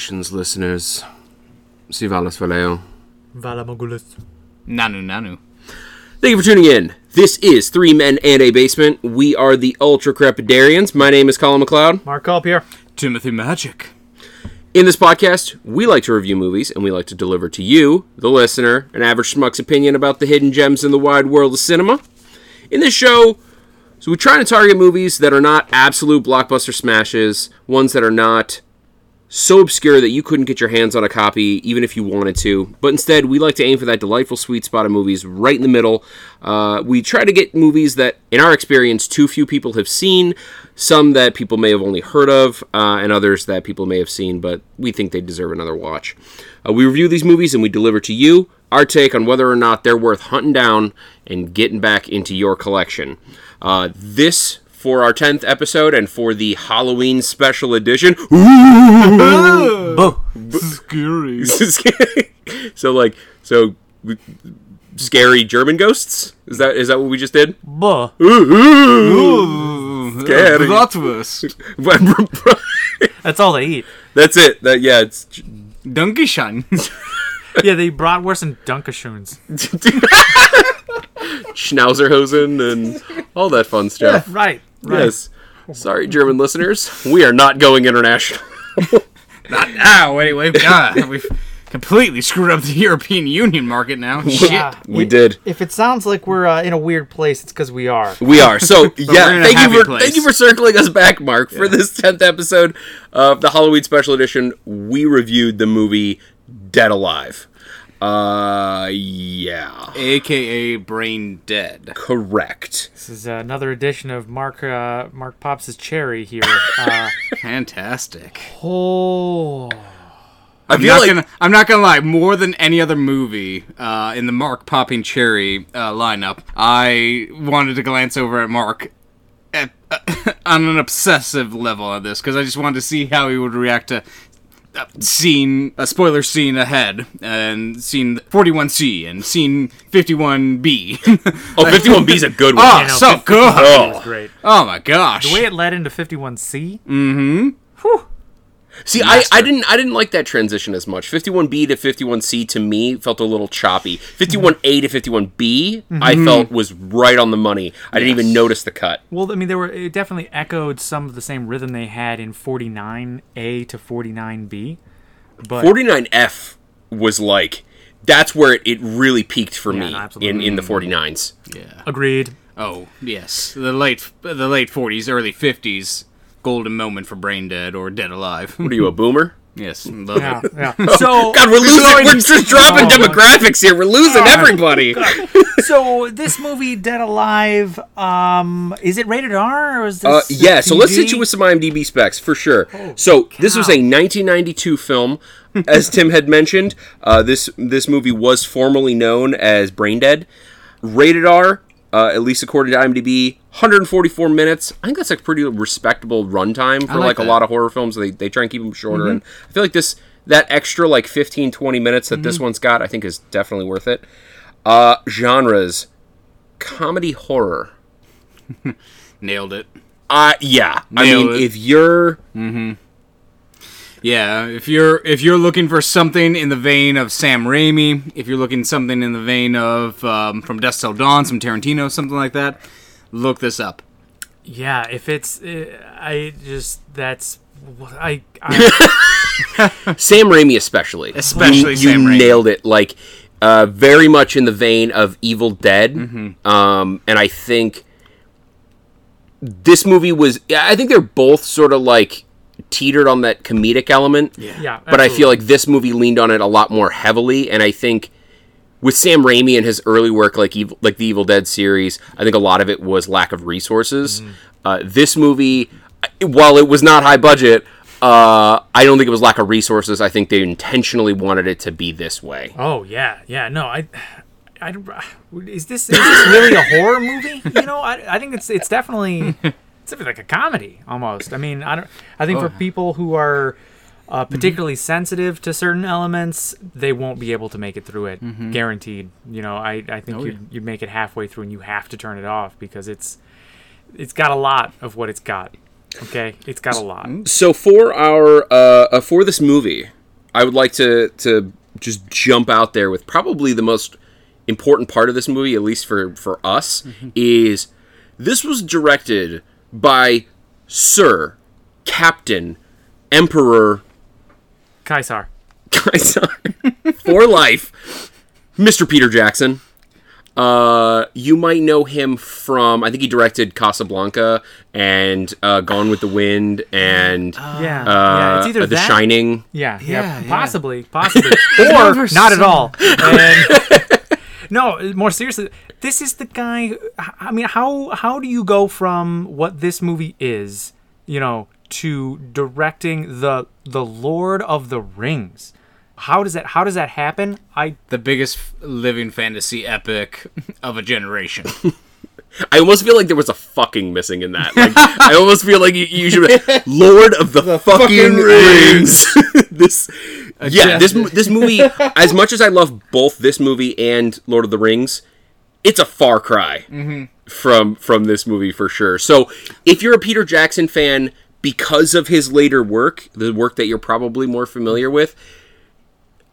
Salutations, listeners. Sivalas Valeo. Valar Morghulis. Nanu Nanu. Thank you for tuning in. This is Three Men and a Basement. We are the Ultra Crepidarians. My name is Colin McLeod. Mark up here. Timothy Magic. In this podcast, we like to review movies and we like to deliver to you, the listener, an average schmuck's opinion about the hidden gems in the wide world of cinema. In this show, so we try to target movies that are not absolute blockbuster smashes, ones that are not so obscure that you couldn't get your hands on a copy even if you wanted to. But instead, we like to aim for that delightful sweet spot of movies right in the middle. Uh, we try to get movies that, in our experience, too few people have seen, some that people may have only heard of, uh, and others that people may have seen, but we think they deserve another watch. Uh, we review these movies and we deliver to you our take on whether or not they're worth hunting down and getting back into your collection. Uh, this for our 10th episode and for the Halloween special edition. Scary. so like so scary German ghosts? Is that is that what we just did? Buh. Scary. Bratwurst. That's all they eat. That's it. That yeah, it's Dankeschön. Yeah, they eat bratwurst and Dunkashoons. Schnauzerhosen and all that fun stuff. Right. Right. Yes. Sorry, German listeners. We are not going international. Not now, anyway. God, we've completely screwed up the European Union market now. Shit. Yeah. We If- did. If it sounds like we're uh, in a weird place, it's because we are. We are. So yeah, thank you for place. thank you for circling us back, Mark, for this tenth episode of the Halloween special edition. We reviewed the movie Dead Alive. Uh yeah. AKA Brain Dead. Correct. This is uh, another edition of Mark uh, Mark Pops' Cherry here. Uh, Fantastic. oh. I I'm not like gonna. I'm not gonna lie. More than any other movie uh, in the Mark Popping Cherry uh, lineup, I wanted to glance over at Mark at, on an obsessive level on this because I just wanted to see how he would react to a scene, a spoiler scene ahead, and seen 41C and seen 51B. Oh, 51B is a good one. Ah, oh, You know, so good! That was great. Oh my gosh! The way it led into 51C. See, I, I didn't I didn't like that transition as much. 51B to 51C to me felt a little choppy. Mm-hmm. 51A to 51B mm-hmm. I felt was right on the money. I didn't even notice the cut. Well, I mean, there were it definitely echoed some of the same rhythm they had in 49A to 49B. But 49F was like that's where it, it really peaked for Yeah, me no, in, in the 49s. yeah. agreed. Oh yes, the late the late 40s, early 50s, golden moment for Brain Dead or Dead Alive. What are you, a boomer? yes, love Yeah, it. yeah. So, God, we're losing. We're just dropping Oh, demographics here. We're losing everybody. so this movie, Dead Alive, um, is it rated R or is this? Uh, yeah, so let's hit you with some IMDb specs for sure. so this was a 1992 film, as Tim had mentioned. Uh, this this movie was formerly known as Brain Dead, rated R. Uh, at least according to IMDb, 144 minutes. I think that's a pretty respectable runtime for like, like a lot of horror films. They they try and keep them shorter, and I feel like this that extra like 15 20 minutes that this one's got, I think is definitely worth it. Uh, genres, comedy horror. Nailed it. Uh, yeah. I mean, it. if you're Yeah, if you're if you're looking for something in the vein of Sam Raimi, if you're looking something in the vein of um, From Dusk Till Dawn, some Tarantino, something like that, look this up. Yeah, if it's, uh, I just that's what I. I Sam Raimi, especially, Especially you, Sam you nailed it. Like, uh, very much in the vein of Evil Dead, Mm-hmm. um, and I think this movie was. yeah, I think they're both sort of like teetered on that comedic element. yeah, but I feel like this movie leaned on it a lot more heavily, and I think with Sam Raimi and his early work, like Evil, like the Evil Dead series, I think a lot of it was lack of resources. Uh, this movie, while it was not high budget, uh, I don't think it was lack of resources. I think they intentionally wanted it to be this way. Oh yeah, yeah. No, I, I is this is this really a horror movie? You know, I, I think it's it's definitely it's like a comedy almost. I mean, I don't. I think for people who are uh, particularly sensitive to certain elements, they won't be able to make it through it. Guaranteed. You know, I I think you'd, you'd make it halfway through and you have to turn it off because it's it's got a lot of what it's got. Okay, it's got a lot. So for our uh, uh, for this movie, I would like to to just jump out there with probably the most important part of this movie, at least for for us, is this was directed by Sir Captain Emperor Kaiser. Kaiser for life, Mr. Peter Jackson. Uh, you might know him from I think he directed Casablanca and uh, Gone with the Wind and yeah, yeah. uh, It's either The that. Shining. Yeah, Yeah, yeah, yeah. possibly, possibly, or not at all. And- no, more seriously, this is the guy. I mean, how how do you go from what this movie is, you know, to directing the the Lord of the Rings? How does that how does that happen? I The biggest living fantasy epic of a generation. I almost feel like there was a fucking missing in that. Like, I almost feel like you, you should Lord of the, fucking, fucking Rings. this, yeah, this Adjusted. this movie. As much as I love both this movie and Lord of the Rings, it's a far cry mm-hmm. from from this movie for sure. So, if you're a Peter Jackson fan because of his later work, the work that you're probably more familiar with.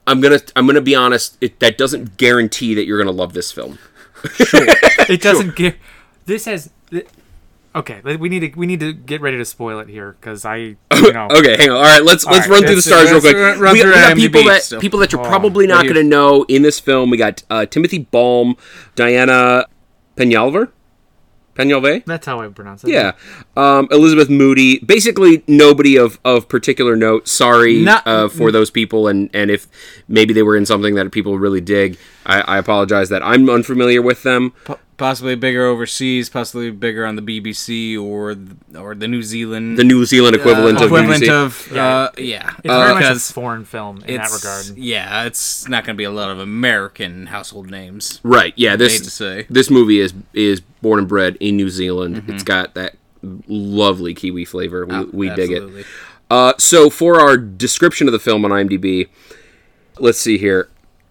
I'm gonna I'm gonna be honest. It, that doesn't guarantee that you're gonna love this film. it doesn't give. This has. Okay, we need to we need to get ready to spoil it here because I you know Okay, hang on. All right, let's let's right, run through the stars real quick. run- we, we got people that people that you're Oh, probably not going to know in this film. We got uh, Timothy Balme, Diana Peñalver, Peñalve. that's how I pronounce it. Yeah, um, Elizabeth Moody. Basically, nobody of, of particular note. Sorry Not- uh, for those people, and, and if maybe they were in something that people really dig, I, I apologize that I'm unfamiliar with them. Po- possibly bigger overseas, possibly bigger on the BBC or the, or the New Zealand The New Zealand equivalent uh, of equivalent BBC. of Yeah. uh, yeah. it's very much a foreign film in that regard. Yeah, it's not going to be a lot of American household names. Right. Yeah. Hate to This say. this movie is is born and bred in New Zealand. Mm-hmm. It's got that lovely Kiwi flavor. We, we dig it. Oh, Uh, so for our description of the film on IMDb, let's see here.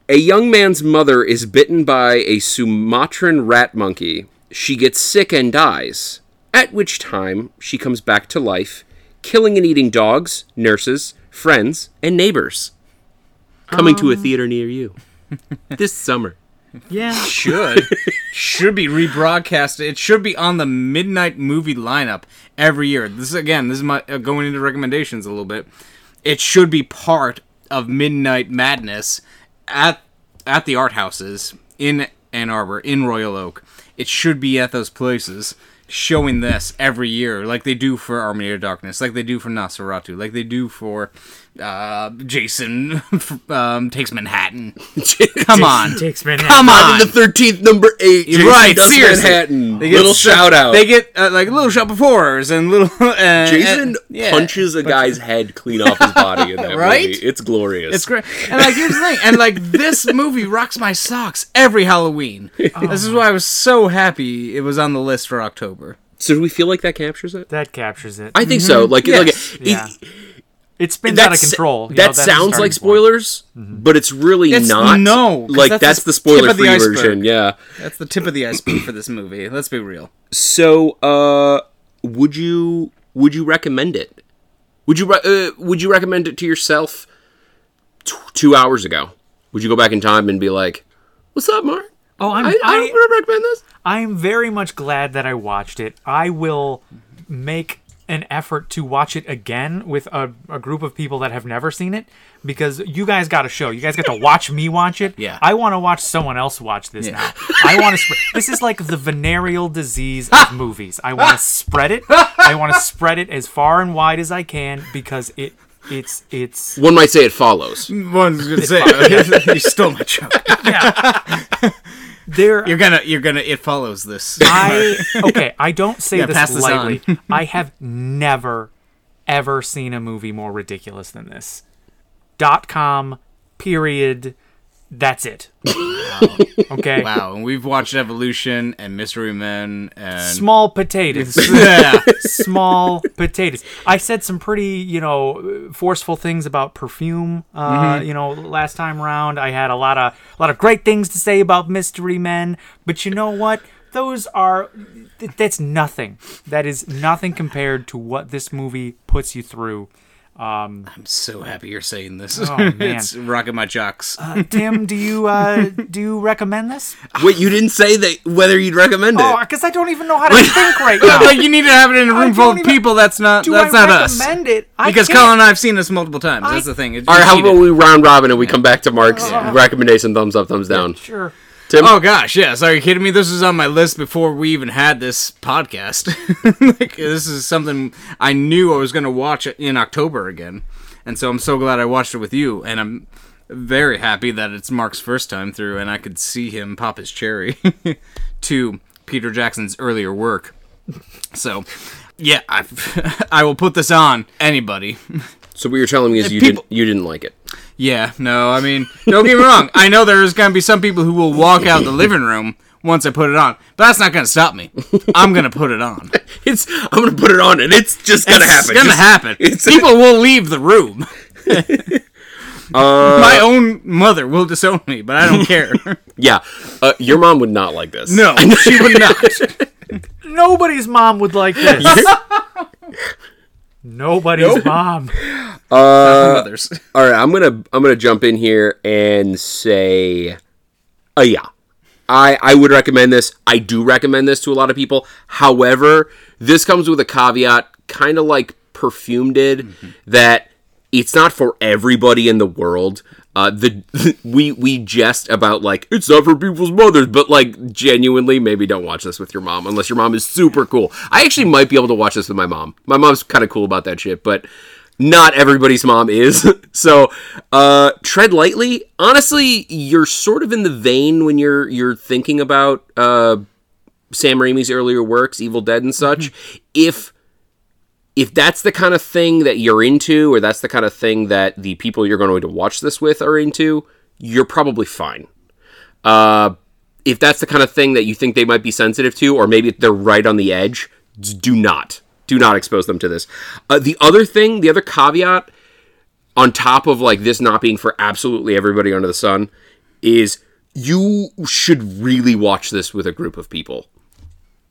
A young man's mother is bitten by a Sumatran rat monkey. She gets sick and dies. At which time she comes back to life, killing and eating dogs, nurses, friends, and neighbors. Coming to a theater near you this summer. Yeah, should should be rebroadcast. It should be on the midnight movie lineup every year. This again, this is my uh, going into recommendations a little bit. It should be part of Midnight Madness at at the art houses in Ann Arbor, in Royal Oak. It should be at those places showing this every year, like they do for Army of Darkness, like they do for Nosferatu, like they do for uh, Jason um, takes Manhattan. Come on, takes Manhattan. Come on. Friday the Thirteenth, number eight. Jason right, Does seriously. Manhattan. They get Little stuff- shout out. They get uh, like a little shop before's and little. Uh, Jason uh, yeah. punches a guy's head clean off his body in that Right? movie. It's glorious. It's great, and like here's the thing, and like this movie rocks my socks every Halloween. This is why I was so happy it was on the list for October. So do we feel like that captures it? that captures it. I think so. Like, like it- yeah, it spins that out of control. you That know, that's sounds starting like point. spoilers, but it's really It's- not. No, like that's that's, the the tip of the spoiler-free iceberg. version. Yeah. That's the tip of the iceberg for this movie. Let's be real. So, uh, would you would you recommend it? Would you uh, would you recommend it to yourself t- two hours ago? Would you go back in time and be like, "What's up, Mark? Oh, I'm I, I, I, would recommend this." I'm very much glad that I watched it. I will make an effort to watch it again with a, a group of people that have never seen it because you guys got a show. You guys got to watch me watch it. Yeah. I want to watch someone else watch this Yeah. now. I want to. Sp- this is like the venereal disease of movies. I want to spread it. I want to spread it as far and wide as I can because it. It's it's One might say it follows. One's gonna say you stole my joke. There. You're gonna, you're gonna. It follows this. I okay. I don't say Yeah, this lightly. I have never, ever seen a movie more ridiculous than this. Dot com. Period. That's it. Okay. Wow, and we've watched Evolution and Mystery Men and Small potatoes. yeah. Small potatoes. I said some pretty, you know, forceful things about perfume. Uh, Mm-hmm. You know, last time around, I had a lot of, a lot of great things to say about Mystery Men. But you know what? those are th- that's nothing. That is nothing compared to what this movie puts you through. I'm so happy you're saying this. Oh, man. it's rocking my jocks. Uh, Tim, do you uh, do you recommend this? Wait, you didn't say that whether you'd recommend it. Oh, because I don't even know how to think right now. like you need to have it in a room full don't of even- people. That's not. do that's I not us. recommend it? I Because can't. Colin and I have seen this multiple times. I- That's the thing. It- All right, how cheated. about we round robin and we come back to Mark's recommendation? Thumbs up, thumbs down. Sure. Tim, Oh gosh, yes. Are you kidding me? This was on my list before we even had this podcast. like this is something I knew I was going to watch in October again, and so I'm so glad I watched it with you, and I'm very happy that it's Mark's first time through, and I could see him pop his cherry to Peter Jackson's earlier work. So, yeah, I I will put this on anybody. so what you're telling me is you people- didn't you didn't like it. Yeah, no, I mean, don't get me wrong. I know there's going to be some people who will walk out the living room once I put it on, but that's not going to stop me. I'm going to put it on. It's I'm gonna put it on and it's just gonna happen. it's going to Just- happen. it's- people will leave the room. Uh, My own mother will disown me, but I don't care. Yeah, uh, your mom would not like this. no, she would not. Nobody's mom would like this. Nobody's mom. Mothers. All right, I'm gonna I'm gonna jump in here and say, uh, yeah, I I would recommend this. I do recommend this to a lot of people. However, this comes with a caveat, kind of like Perfume did, that it's not for everybody in the world. Uh, the we we jest about like it's not for people's mothers, but like genuinely, maybe don't watch this with your mom unless your mom is super cool. I actually might be able to watch this with my mom. My mom's kind of cool about that shit, but not everybody's mom is. so uh, tread lightly. Honestly, you're sort of in the vein when you're you're thinking about uh, Sam Raimi's earlier works, Evil Dead and such. If if that's the kind of thing that you're into, or that's the kind of thing that the people you're going to watch this with are into, you're probably fine. Uh, if that's the kind of thing that you think they might be sensitive to, or maybe they're right on the edge, do not. Do not expose them to this. Uh, the other thing, the other caveat, on top of like this not being for absolutely everybody under the sun, is you should really watch this with a group of people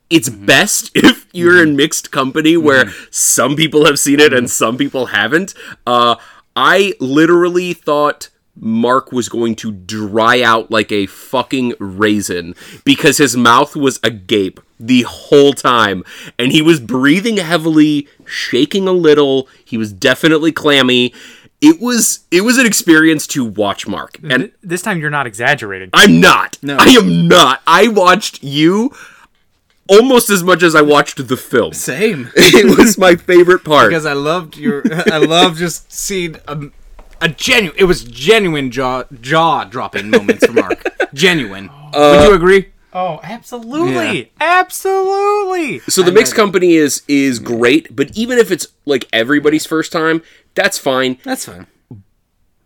it's mm-hmm. best if you're in mm-hmm. mixed company where mm-hmm. some people have seen it and some people haven't. Uh, I literally thought Mark was going to dry out like a fucking raisin because his mouth was agape the whole time and he was breathing heavily, shaking a little. He was definitely clammy. It was it was an experience to watch Mark. And this time you're not exaggerating. I'm not. No. I am not. I watched you almost as much as I watched the film. Same. it was my favorite part. Because I loved your. I love just seeing a, a genuine. It was genuine jaw jaw dropping moments from Mark. Genuine. Uh, Would you agree? Oh, absolutely, absolutely. so the mixed company is is great, but even if it's like everybody's first time, that's fine. That's fine.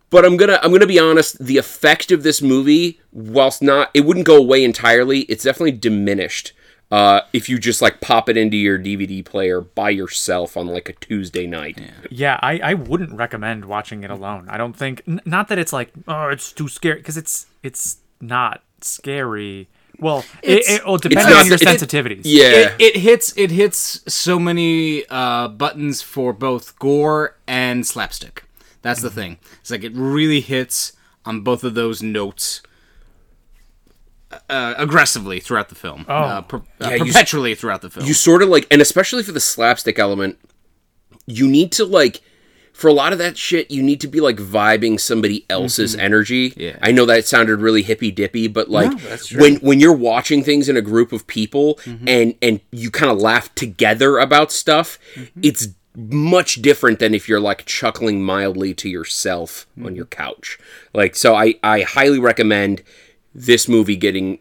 But I'm gonna I'm gonna be honest. The effect of this movie, whilst not, it wouldn't go away entirely. It's definitely diminished. Uh, if you just like pop it into your DVD player by yourself on like a Tuesday night. Yeah, I, I wouldn't recommend watching it alone. I don't think n- not that it's like oh it's too scary because it's it's not scary. Well, it, It's- it, well depending not on your the- it- sensitivities. Yeah. It, it hits it hits so many uh, buttons for both gore and slapstick. That's the thing. It's like it really hits on both of those notes uh, aggressively throughout the film. Oh. Uh, per- uh, you perpetually throughout the film. you sort of like and especially for the slapstick element you need to like for a lot of that shit you need to be like vibing somebody else's energy Yeah. i know that sounded really hippy dippy but like that's true. when when you're watching things in a group of people and and you kind of laugh together about stuff it's much different than if you're like chuckling mildly to yourself on your couch like so i i highly recommend this movie getting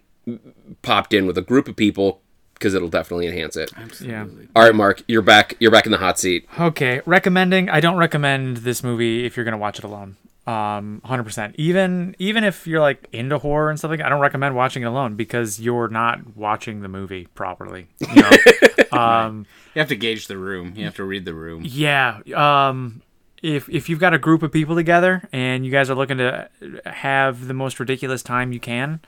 popped in with a group of people because it'll definitely enhance it. yeah. All right, Mark, you're back. You're back in the hot seat. Okay, recommending. I don't recommend this movie if you're gonna watch it alone. Um, hundred percent. Even even if you're like into horror and something, I don't recommend watching it alone because you're not watching the movie properly. You know? um, you have to gauge the room. You have to read the room. yeah. Um, if if you've got a group of people together and you guys are looking to have the most ridiculous time you can,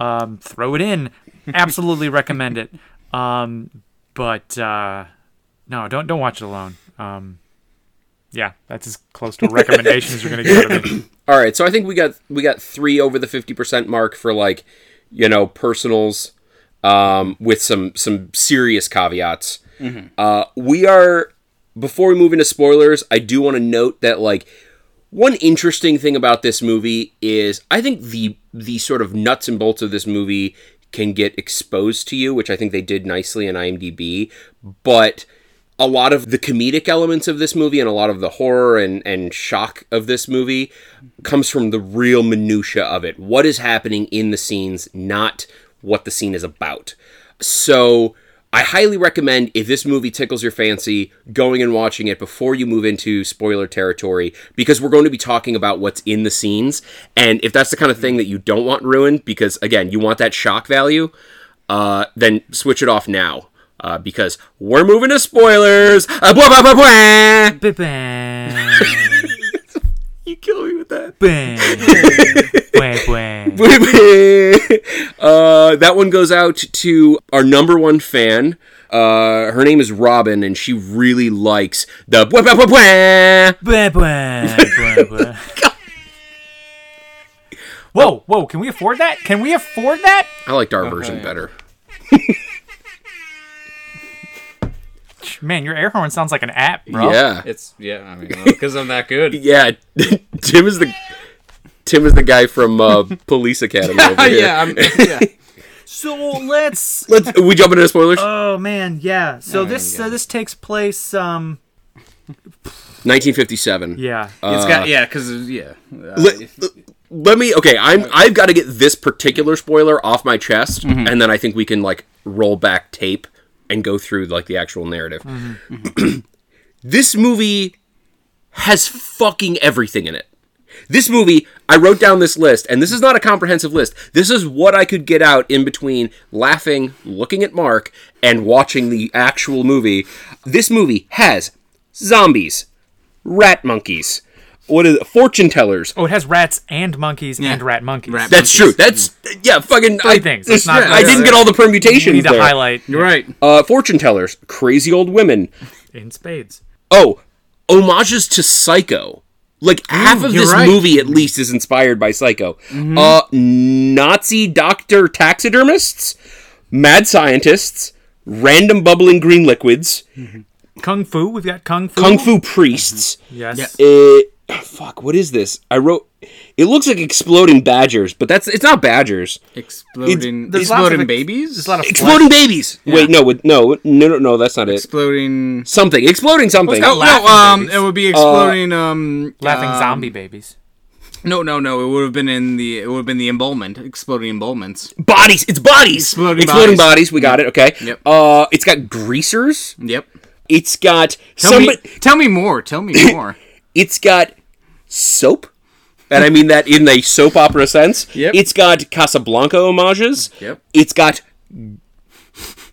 um, throw it in. Absolutely recommend it. Um, but uh, no, don't don't watch it alone. Um, yeah, that's as close to a recommendation as you're gonna get. Out of it. All right, so I think we got we got three over the fifty percent mark for like, you know, personals, um, with some some serious caveats. Uh, we are before we move into spoilers. I do want to note that like one interesting thing about this movie is I think the the sort of nuts and bolts of this movie can get exposed to you, which I think they did nicely in IMDb, but a lot of the comedic elements of this movie and a lot of the horror and, and shock of this movie comes from the real minutia of it. What is happening in the scenes, not what the scene is about. So I highly recommend if this movie tickles your fancy, going and watching it before you move into spoiler territory, because we're going to be talking about what's in the scenes. And if that's the kind of thing that you don't want ruined, because again, you want that shock value, uh, then switch it off now. Uh, because we're moving to spoilers. Uh, blah, blah, blah, blah. Ba-bang. You kill me with that. Bang. Bang, bang. uh, that one goes out to our number one fan. Uh, her name is Robin, and she really likes the. Whoa, whoa! Can we afford that? Can we afford that? I liked our version better. Man, your air horn sounds like an app, bro. Yeah, It's yeah. I mean, because I'm that good. yeah. Tim is the Tim is the guy from uh, Police Academy. Over here. yeah, I'm, yeah. So let's. Let's. We jump into the spoilers. Oh man, yeah. So Oh, this yeah. uh, this takes place. Um, 1957. yeah. It's got yeah, because yeah. Uh, let, let me okay i'm i've got to get this particular spoiler off my chest and then i think we can like roll back tape and go through like the actual narrative. Mm-hmm, mm-hmm. This movie has fucking everything in it. This movie i wrote down this list and this is not a comprehensive list. This is what i could get out in between laughing looking at mark and watching the actual movie. This movie has zombies rat monkeys what is it? fortune tellers Oh, it has rats and monkeys and rat monkeys. Rat that's monkeys. true. That's yeah, fucking. I, things. That's I not- I didn't get all the We permutations need to there. highlight You're right. Uh, fortune tellers, crazy old women. in spades. Oh, homages to Psycho. Like half of this right. movie, at least, is inspired by Psycho. Uh, Nazi doctor taxidermists, mad scientists, random bubbling green liquids, Kung Fu. We've got Kung Fu. kung fu priests. Yes. Uh, fuck, what is this? I wrote. It looks like exploding badgers, but that's it's not badgers. Exploding, There's lots of exploding ex- babies. There's a lot of Exploding babies. Wait, no, with, no, no, no, no, that's not it. exploding. Something exploding something. Oh Laughing no, um, babies. it would be exploding. um, laughing um, zombie babies. No, no, no. It would have been in the. It would have been the embalmment, exploding embalments. bodies. It's bodies. Exploding bodies. bodies. We got it. Okay. Yep. Uh, it's got greasers. Yep. It's got Tell somebody. me, tell me more. Tell me more. It's got soap. And I mean that in a soap opera sense. Yep. It's got Casablanca homages. Yep. It's got. I'm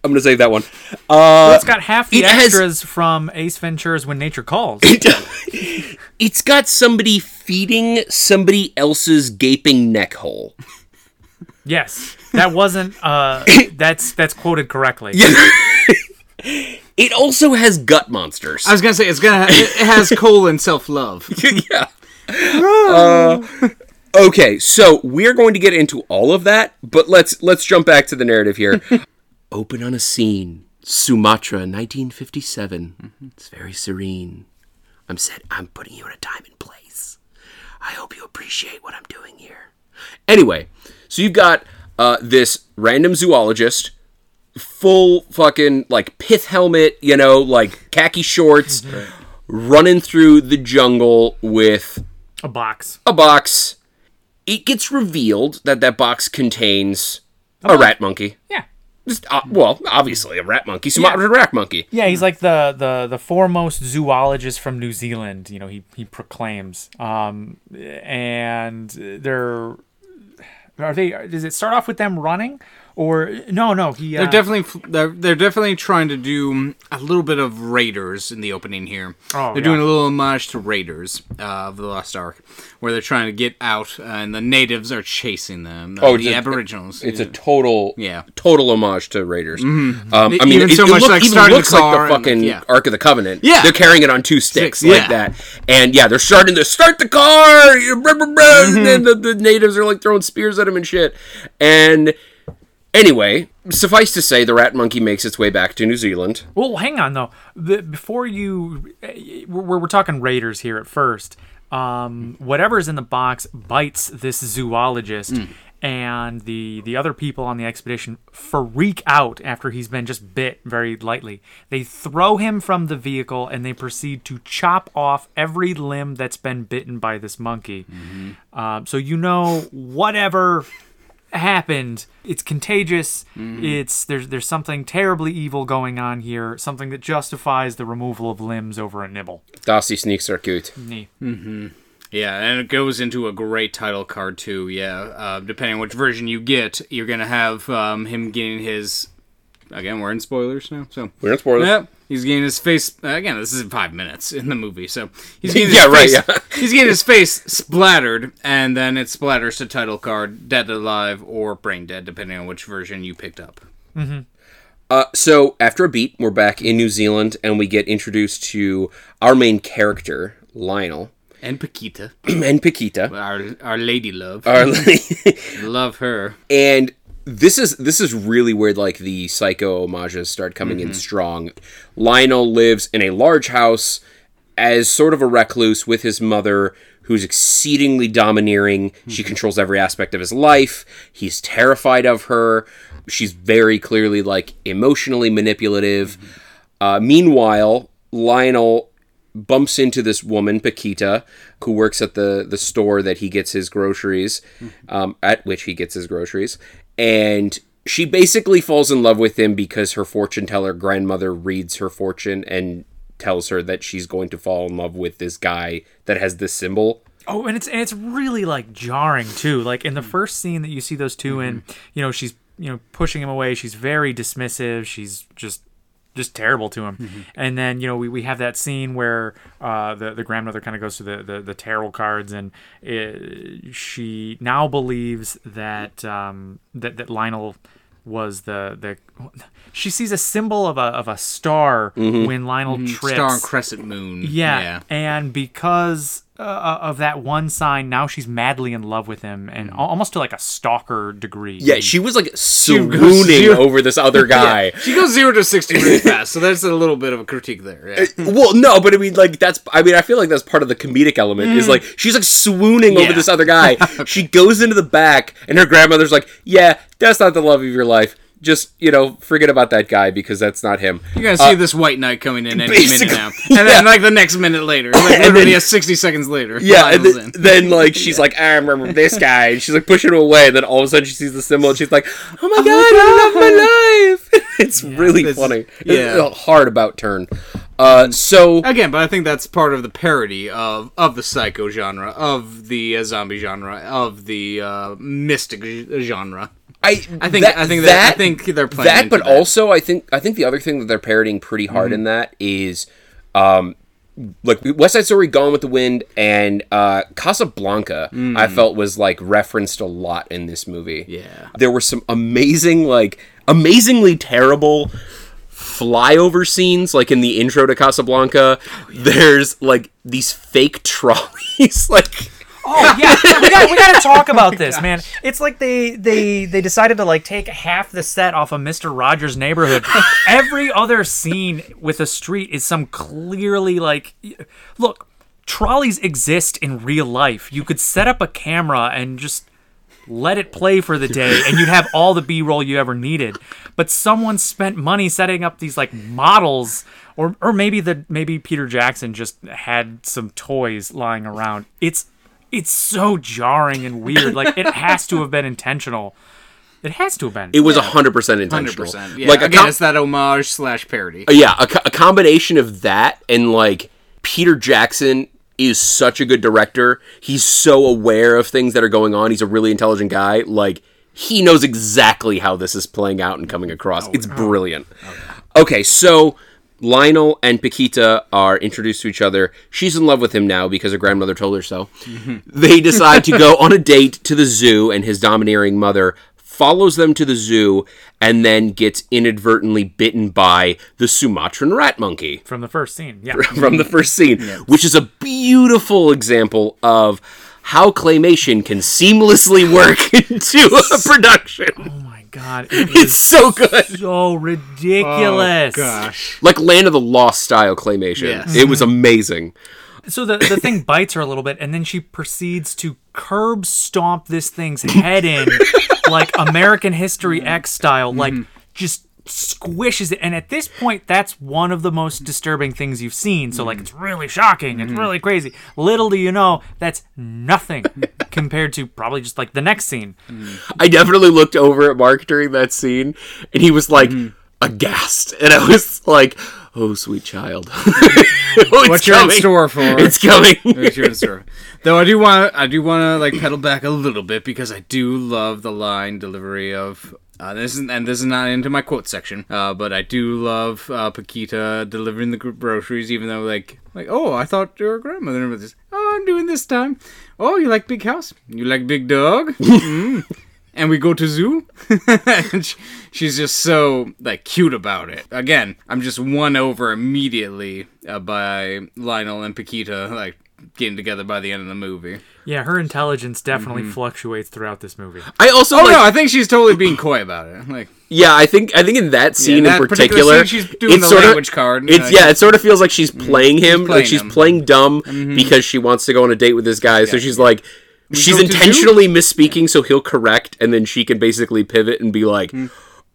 gonna save that one. Uh, It's got half the it has- extras from Ace Ventura's When Nature Calls. it's got somebody feeding somebody else's gaping neck hole. yes, that wasn't. Uh, that's that's quoted correctly. It also has gut monsters. I was gonna say it's gonna. It has coal and self love. yeah. Uh, okay, so we're going to get into all of that, but let's let's jump back to the narrative here. Open on a scene, Sumatra, 1957. It's very serene. I'm set. I'm putting you in a time and place. I hope you appreciate what I'm doing here. Anyway, so you've got uh, this random zoologist, full fucking like pith helmet, you know, like khaki shorts, running through the jungle with A box. a box. It gets revealed that that box contains a rat monkey. Yeah. Just, uh, well, obviously a rat monkey, Sumatran rat monkey. Yeah, he's like the, the, the foremost zoologist from New Zealand. You know, he he proclaims. Um, and they're are they? Does it start off with them running, or no, no, he. Uh, They're definitely they're, they're definitely trying to do a little bit of Raiders in the opening here. Oh, they're yeah. doing a little homage to Raiders uh, of the Lost Ark, where they're trying to get out, uh, and the natives are chasing them. Oh, it's the a- Aboriginals. It's a total, Yeah. total homage to Raiders. Um, I mean, Even it, so it much look- like even starting the looks like the and, fucking yeah. Ark of the Covenant. Yeah. they're carrying it on two sticks Sticks, like yeah. that, and yeah, they're starting to start the car, Mm-hmm. and then the, the natives are like throwing spears at him and shit. And anyway, suffice to say, the rat monkey makes its way back to New Zealand. Well, hang on though. The, before you, eh, we're, we're talking Raiders here at first. Um, whatever's in the box bites this zoologist, and the the other people on the expedition freak out after he's been just bit very lightly. They throw him from the vehicle and they proceed to chop off every limb that's been bitten by this monkey. Um, so you know whatever happened. It's contagious. It's there's there's something terribly evil going on here. Something that justifies the removal of limbs over a nibble. Dasi sneaks are cute. Nee. Yeah, and it goes into a great title card too. Yeah, uh, depending on which version you get, you're gonna have um, him getting his. Again, we're in spoilers now, so We're in spoilers. Yep, he's getting his face. Again, this is five minutes in the movie, so he's getting his Yeah, right, face- yeah. he's getting his face splattered, and then it splatters to title card, dead alive or brain dead, depending on which version you picked up. Uh, so after a beat, we're back in New Zealand, and we get introduced to our main character, Lionel, And Paquita, and Paquita. our our lady love, Our love her. and this is this is really where like the psycho homages start coming in strong. Lionel lives in a large house as sort of a recluse with his mother who's exceedingly domineering. She controls every aspect of his life. He's terrified of her. She's very clearly like emotionally manipulative. Uh, meanwhile, Lionel bumps into this woman, Paquita, who works at the the store that he gets his groceries, um, at which he gets his groceries, and she basically falls in love with him because her fortune teller grandmother reads her fortune and tells her that she's going to fall in love with this guy that has this symbol. Oh, and it's and it's really like jarring too. Like in the mm. first scene that you see those 2 in, mm-hmm. you know, she's you know pushing him away. She's very dismissive. She's just just terrible to him. And then you know we, we have that scene where uh, the the grandmother kind of goes through the, the the tarot cards and uh she now believes that um, that that Lionel was the the she sees a symbol of a of a star when Lionel trips Star and crescent moon. yeah. And because Uh, uh, of that one sign, now she's madly in love with him and mm. al- almost to like a stalker degree. Yeah, she was like swooning over this other guy. She goes zero to sixty really fast, so that's a little bit of a critique there. Yeah. Uh, well, no, but I mean, like that's. I mean, I feel like that's part of the comedic element. Is mm. like she's like swooning over this other guy. She goes into the back, and her grandmother's like, "Yeah, that's not the love of your life. Just you know, forget about that guy because that's not him." You're gonna see this white knight coming in any minute now, and then like the next minute later, like literally then- a sixty seconds later. Yeah, and then, then like she's like, I remember this guy, and she's like pushing him away. And then all of a sudden she sees the symbol, and she's like, Oh my god, I love my life. it's really It's- funny. yeah. It's a hard about turn. Uh, so Again, but I think that's part of the parody of of the psycho genre, of the uh, zombie genre, of the uh, mystic genre. I I think- I think that- I think they're playing that, but that. also I think I think the other thing that they're parodying pretty hard Mm-hmm. in that is, um, like West Side Story, Gone with the Wind, and uh, Casablanca. I felt was like referenced a lot in this movie. Mm. Yeah. there were some amazing, like amazingly terrible flyover scenes like in the intro to Casablanca there's like these fake trolleys like Oh yeah, we got we got to talk about oh this, man. It's like they they they decided to like take half the set off of Mister Rogers' Neighborhood. Every other scene with a street is some clearly like, look, trolleys exist in real life. You could set up a camera and just let it play for the day and you'd have all the b-roll you ever needed but someone spent money setting up these like models or or maybe the maybe peter jackson just had some toys lying around it's it's so jarring and weird like it has to have been intentional it has to have been it was a 100% Hundred intentional percent. Yeah. like a Again, com- it's that homage slash parody. Uh, yeah a, co- a combination of that and like peter jackson is such a good director he's so aware of things that are going on he's a really intelligent guy like he knows exactly how this is playing out and coming across. Oh, it's brilliant. Okay, so Lionel and Paquita are introduced to each other. She's in love with him now because her grandmother told her so. They decide to go on a date to the zoo, and his domineering mother follows them to the zoo and then gets inadvertently bitten by the Sumatran rat monkey From the first scene. Yeah. from the first scene, which is a beautiful example of how claymation can seamlessly work into a production. oh my god. It It's is so good. so ridiculous. Oh, Gosh. Like Land of the Lost style claymation. Yes. It was mhm. amazing. So the, the thing bites her a little bit, and then she proceeds to curb stomp this thing's head in, like American History X style, like mm-hmm. just squishes it. And at this point, that's one of the most disturbing things you've seen. So like, mm. it's really shocking. It's mm-hmm. really crazy. Little do you know, that's nothing compared to probably just like the next scene. Mm. I definitely looked over at Mark during that scene, and he was like mm-hmm. aghast, and I was like, "Oh, sweet child, Oh, it's What you're in coming. store for? It's coming." What you're in store. Though I do want I do want to like pedal back a little bit because I do love the line delivery of. Uh, this is and this is not into my quote section, uh, but I do love uh, Paquita delivering the groceries, even though like like oh I thought your grandmother was this. Oh, I'm doing this time. Oh, you like big house? You like big dog? mm. And we go to zoo, and sh- she's just so like cute about it. Again, I'm just won over immediately uh, by Lionel and Paquita like getting together by the end of the movie. Yeah, her intelligence definitely fluctuates throughout this movie. I also Oh like, no, I think she's totally being coy about it. Like yeah, I think I think in that scene that in particular particular, scene, she's doing the sorta- language card, It's uh, yeah, it sort of feels like she's playing him, playing like she's him. playing dumb because she wants to go on a date with this guy. So she's like, she's go to zoo? intentionally misspeaking, so he'll correct, and then she can basically pivot and be like, Hmm.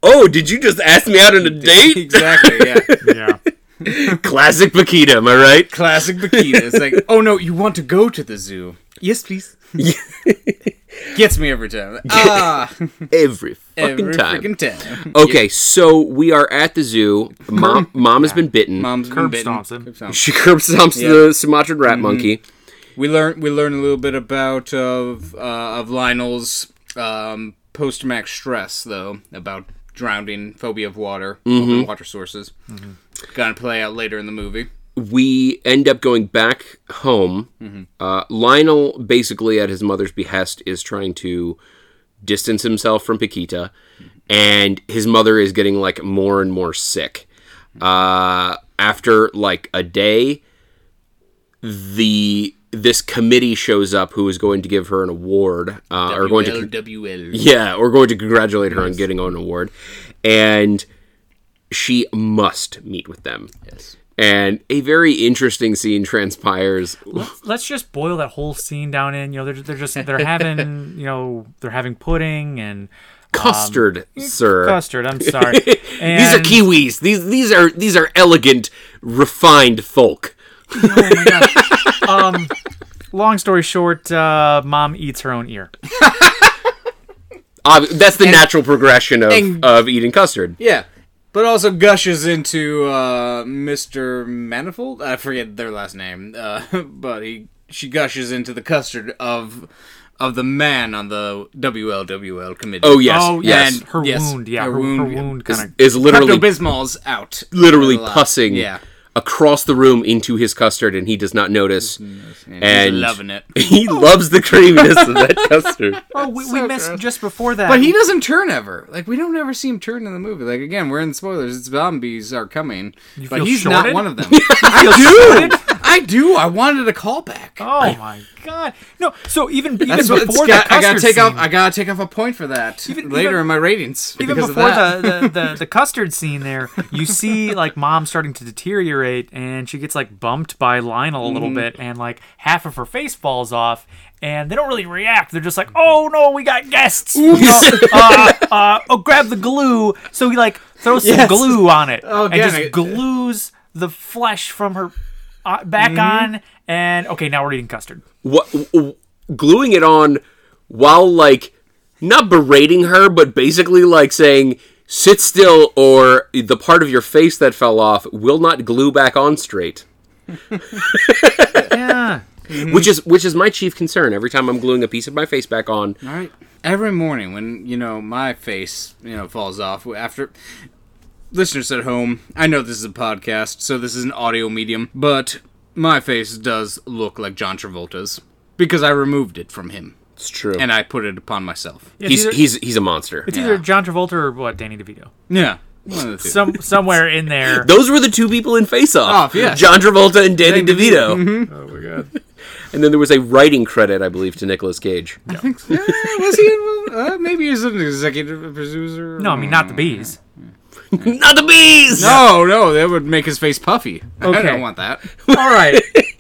"Oh, did you just ask me out on a date?" exactly, yeah. Yeah. Classic Paquita, am I right? Classic Paquita. It's like, oh no, you want to go to the zoo? Yes, please. Gets me every time. Ah, Every fucking every time. freaking time. Okay, so we are at the zoo. Mom, mom has been bitten. Mom's been Curb bitten. stomps him. Curb stomps. She curb stomps the Sumatran rat monkey. We learn we learn a little bit about of uh, of Lionel's um, post traumatic stress though about drowning, phobia of water, open water sources. Gonna play out later in the movie. we end up going back home. Uh, Lionel, basically at his mother's behest, is trying to distance himself from Paquita, and his mother is getting like more and more sick. Uh, after like a day, the this committee shows up who is going to give her an award, uh, or going to yeah, we're going to congratulate her on getting an award, and she must meet with them. Yes. And a very interesting scene transpires. Let's just boil that whole scene down in. You know, they're, they're just they're having you know they're having pudding and Custard, sir. custard. I'm sorry. these are Kiwis. These these are these are elegant, refined folk. Um, long story short, uh, mom eats her own ear. Ob- that's the natural progression of, and- of eating custard. Yeah. But also gushes into uh, Mr. Manifold. I forget their last name. Uh, but he she gushes into the custard of of the man on the WLWL committee. Oh yes, oh yes. yes, her yes, wound. Yeah, her her, her wound, wound, yeah. kind of. is literally Pepto Bismol's out. literally pussing Yeah. Across the room into his custard, and he does not notice. And, And he's loving it. he loves the creaminess of that custard. Oh, we, we missed gross. just before that. But he doesn't turn ever. Like we don't ever see him turn in the movie. Like again, we're in spoilers. It's zombies are coming, but feel he's shorted? not one of them. I do. I do. I wanted a callback. Oh my god! No, so even even That's what it's before got, the I gotta take scene, off. I gotta take off a point for that Even- later even- in my ratings. even before that. the, the, the the custard scene there, you see like mom starting to deteriorate, and she gets like bumped by Lionel a little bit, and like half of her face falls off, and they don't really react. They're just like, "Oh no, we got guests! You know, uh, uh, oh, grab the glue!" So he like throws some Yes. glue on it Oh, and just it- glues the flesh from her uh, back Mm-hmm. on, and okay, now we're eating custard. what w- gluing it on while like not berating her but basically like saying sit still or the part of your face that fell off will not glue back on straight Yeah. which is which is my chief concern every time i'm gluing a piece of my face back on All right. every morning when you know my face you know falls off after listeners at home i know this is a podcast so this is an audio medium but my face does look like john travolta's because i removed it from him It's true. and i put it upon myself It's he's either, he's he's a monster. it's either. John Travolta or what Danny DeVito. yeah one of the two. Some somewhere in there. Those were the two people in Face Off. Off, yes. John Travolta and Danny Danny DeVito. oh my god. And then there was a writing credit, I believe, to Nicolas Cage. I think so. Yeah, was he involved? Uh, maybe he's an executive producer No, I mean not the bees. Not the bees. no no that would make his face puffy i Okay. don't want that All right.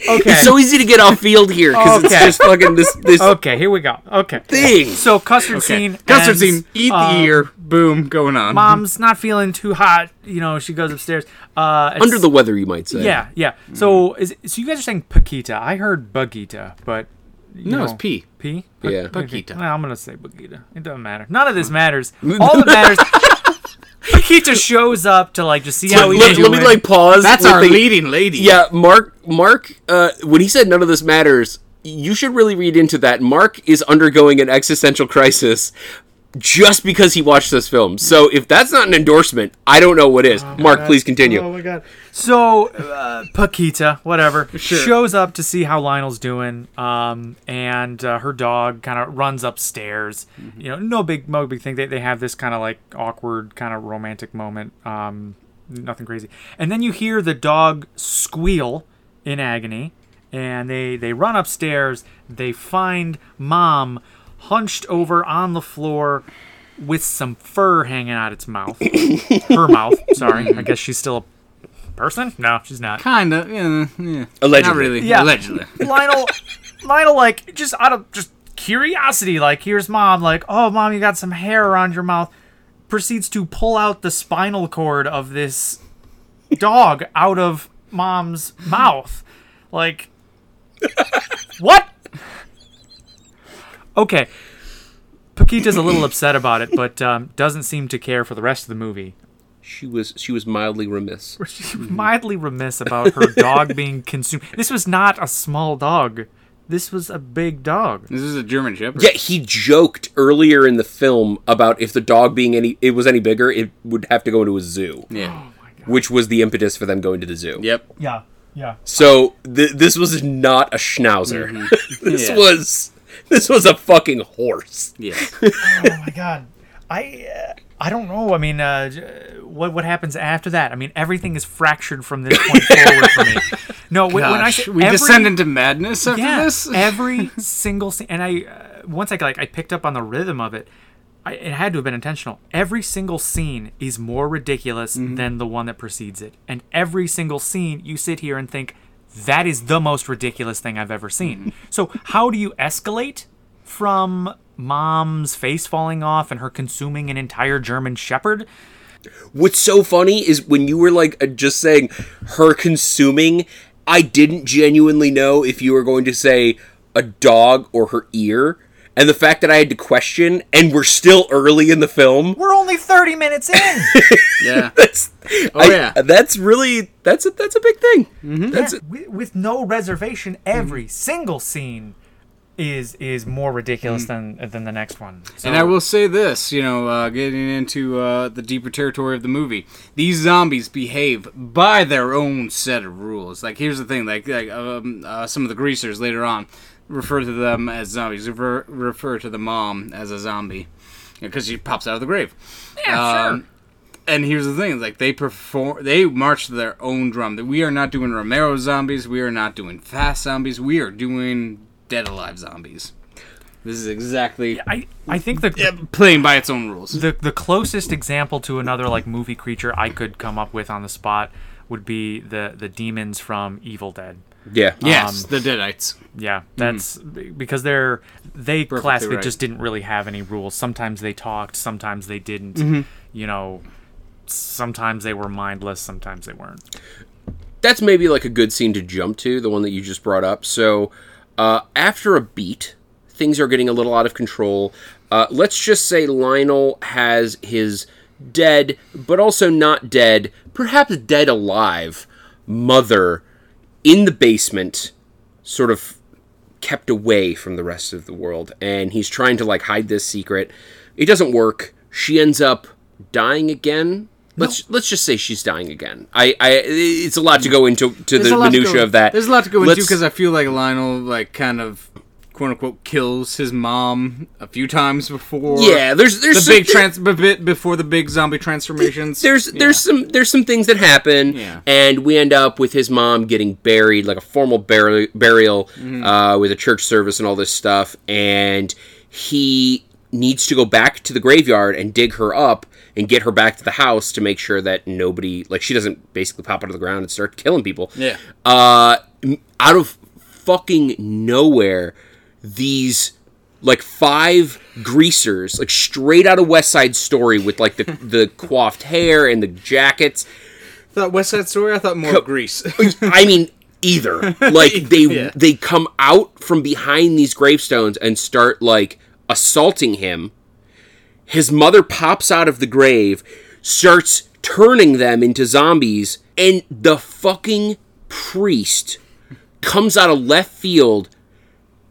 Okay. It's so easy to get off field here because it's Okay. just fucking this this okay, here we go. Okay. thing. So custard okay scene. custard ends, scene eat uh, the ear boom going on Mom's not feeling too hot. You know, she goes upstairs. Uh, it's- Under the weather, you might say. Yeah, yeah. So is so you guys are saying Paquita. I heard Bagita, but you no know, it's p P. Yeah. Paquita. Well, I'm gonna say Bagita. It doesn't matter. None of this matters. All that matters. Paquita shows up to like just see how Let, he's let- doing. let me like pause. that's our the- leading lady Yeah, Mark. Mark. Uh, when he said none of this matters, you should really read into that. Mark is undergoing an existential crisis. Just because he watched this film. So if that's not an endorsement, I don't know what is. Mark, please continue. Oh my god. So uh, Paquita, whatever, shows up to see how Lionel's doing, um, and uh, her dog kind of runs upstairs. You know, no big, no big thing. They they have this kind of like awkward, kind of romantic moment. Um, nothing crazy. And then you hear the dog squeal in agony, and they they run upstairs. They find mom hunched over on the floor with some fur hanging out its mouth. Her mouth. Sorry. I guess she's still a person. No, she's not. kind of yeah, yeah. Allegedly. not really Yeah. allegedly Lionel, Lionel, like just out of just curiosity, like here's mom, like oh mom, you got some hair around your mouth. Proceeds to pull out the spinal cord of this dog out of mom's mouth, like what? Okay. Paquita's a little upset about it, but um, doesn't seem to care for the rest of the movie. She was she was mildly remiss. She's mildly remiss about her dog being consumed. This was not a small dog. This was a big dog. this is a german shepherd Yeah, he joked earlier in the film about if the dog being any it was any bigger, it would have to go into a zoo, yeah which was the impetus for them going to the zoo. yep Yeah, yeah. So th- this was not a schnauzer. this Yeah. was this was a fucking horse. yeah Oh my god. I uh, I don't know. I mean, uh, what what happens after that? I mean, everything is fractured from this point forward for me. No, when, when I say we every, descend into madness after yeah, this every single scene, and I uh, once I like I picked up on the rhythm of it. I, it had to have been intentional. Every single scene is more ridiculous than the one that precedes it, and every single scene you sit here and think that is the most ridiculous thing I've ever seen. So how do you escalate from mom's face falling off and her consuming an entire German Shepherd? What's so funny is when you were like uh, just saying her consuming, I didn't genuinely know if you were going to say a dog or her ear. And the fact that I had to question, and we're still early in the film, We're only thirty minutes in. yeah that's Oh, I- yeah. that's really that's a that's a big thing. Mm-hmm. That's with, with no reservation, every single scene is is more ridiculous than than the next one. So, And I will say this, you know, uh, getting into uh, the deeper territory of the movie, these zombies behave by their own set of rules. Like, here's the thing: like, like um, uh, some of the greasers later on refer to them as zombies, refer, refer to the mom as a zombie because she pops out of the grave. yeah, Um, and here's the thing: like they perform, they march to their own drum. That we are not doing Romero zombies. We are not doing fast zombies. We are doing dead alive zombies. This is exactly sure. I I think the playing by its own rules. the the closest example to another like movie creature I could come up with on the spot would be the the demons from Evil Dead. yeah. Yes, Um, the Deadites. Yeah, that's because they're they classically right. just didn't really have any rules. Sometimes they talked, sometimes they didn't. You know, sometimes they were mindless, sometimes they weren't. that's maybe like a good scene to jump to, the one that you just brought up. So, uh, after a beat, things are getting a little out of control. Uh, let's just say Lionel has his dead, but also not dead, perhaps dead alive, mother in the basement, sort of kept away from the rest of the world, and he's trying to like hide this secret. It doesn't work. She ends up dying again. Let's let's just say she's dying again. I, I it's a lot to go into to There's the a lot to minutia go- of that. There's a lot to go into Let's- because I feel like Lionel like kind of quote unquote kills his mom a few times before. yeah, there's there's the some- big trans bit before the big zombie transformations. there's there's some there's some things that happen Yeah. and we end up with his mom getting buried like a formal buri- burial Mm-hmm. uh, with a church service and all this stuff and he needs to go back to the graveyard and dig her up and get her back to the house to make sure that nobody like she doesn't basically pop out of the ground and start killing people Yeah. uh out of fucking nowhere these like five greasers like straight out of west side story with like the the coiffed hair and the jackets thought West Side Story. I thought more Grease. i mean either like they Yeah. they come out from behind these gravestones and start like assaulting him his mother pops out of the grave starts turning them into zombies and the fucking priest comes out of left field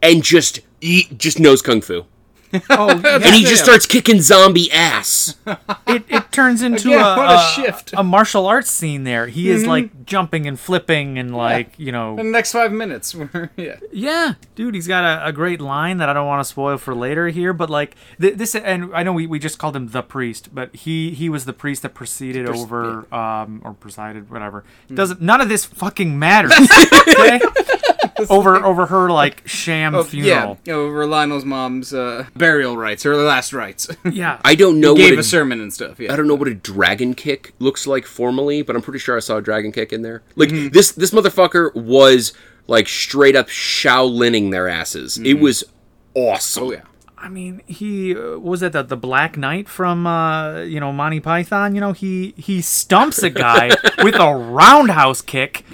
and just he just knows kung fu Oh, and he just starts kicking zombie ass it, it turns into Again, a, a a- shift. a martial arts scene there. He is like jumping and flipping and like you know In the next five minutes. yeah. Yeah, dude, he's got a, a great line that I don't want to spoil for later here, but like th- this, and I know we, we just called him the priest, but he he was the priest that proceeded over um or presided whatever. Doesn't none of this fucking matters. okay, over over her like sham funeral. Yeah. Over Lionel's mom's uh, burial rites, her last rites. Yeah, i don't know Gave what a a, sermon and stuff. Yeah. I don't know what a dragon kick looks like formally, but I'm pretty sure I saw a dragon kick in there. Like this this motherfucker was like straight up Shaolining their asses. It was awesome. Oh yeah. I mean, he uh, what was that the, the Black Knight from uh, you know Monty Python. You know, he he stumps a guy with a roundhouse kick.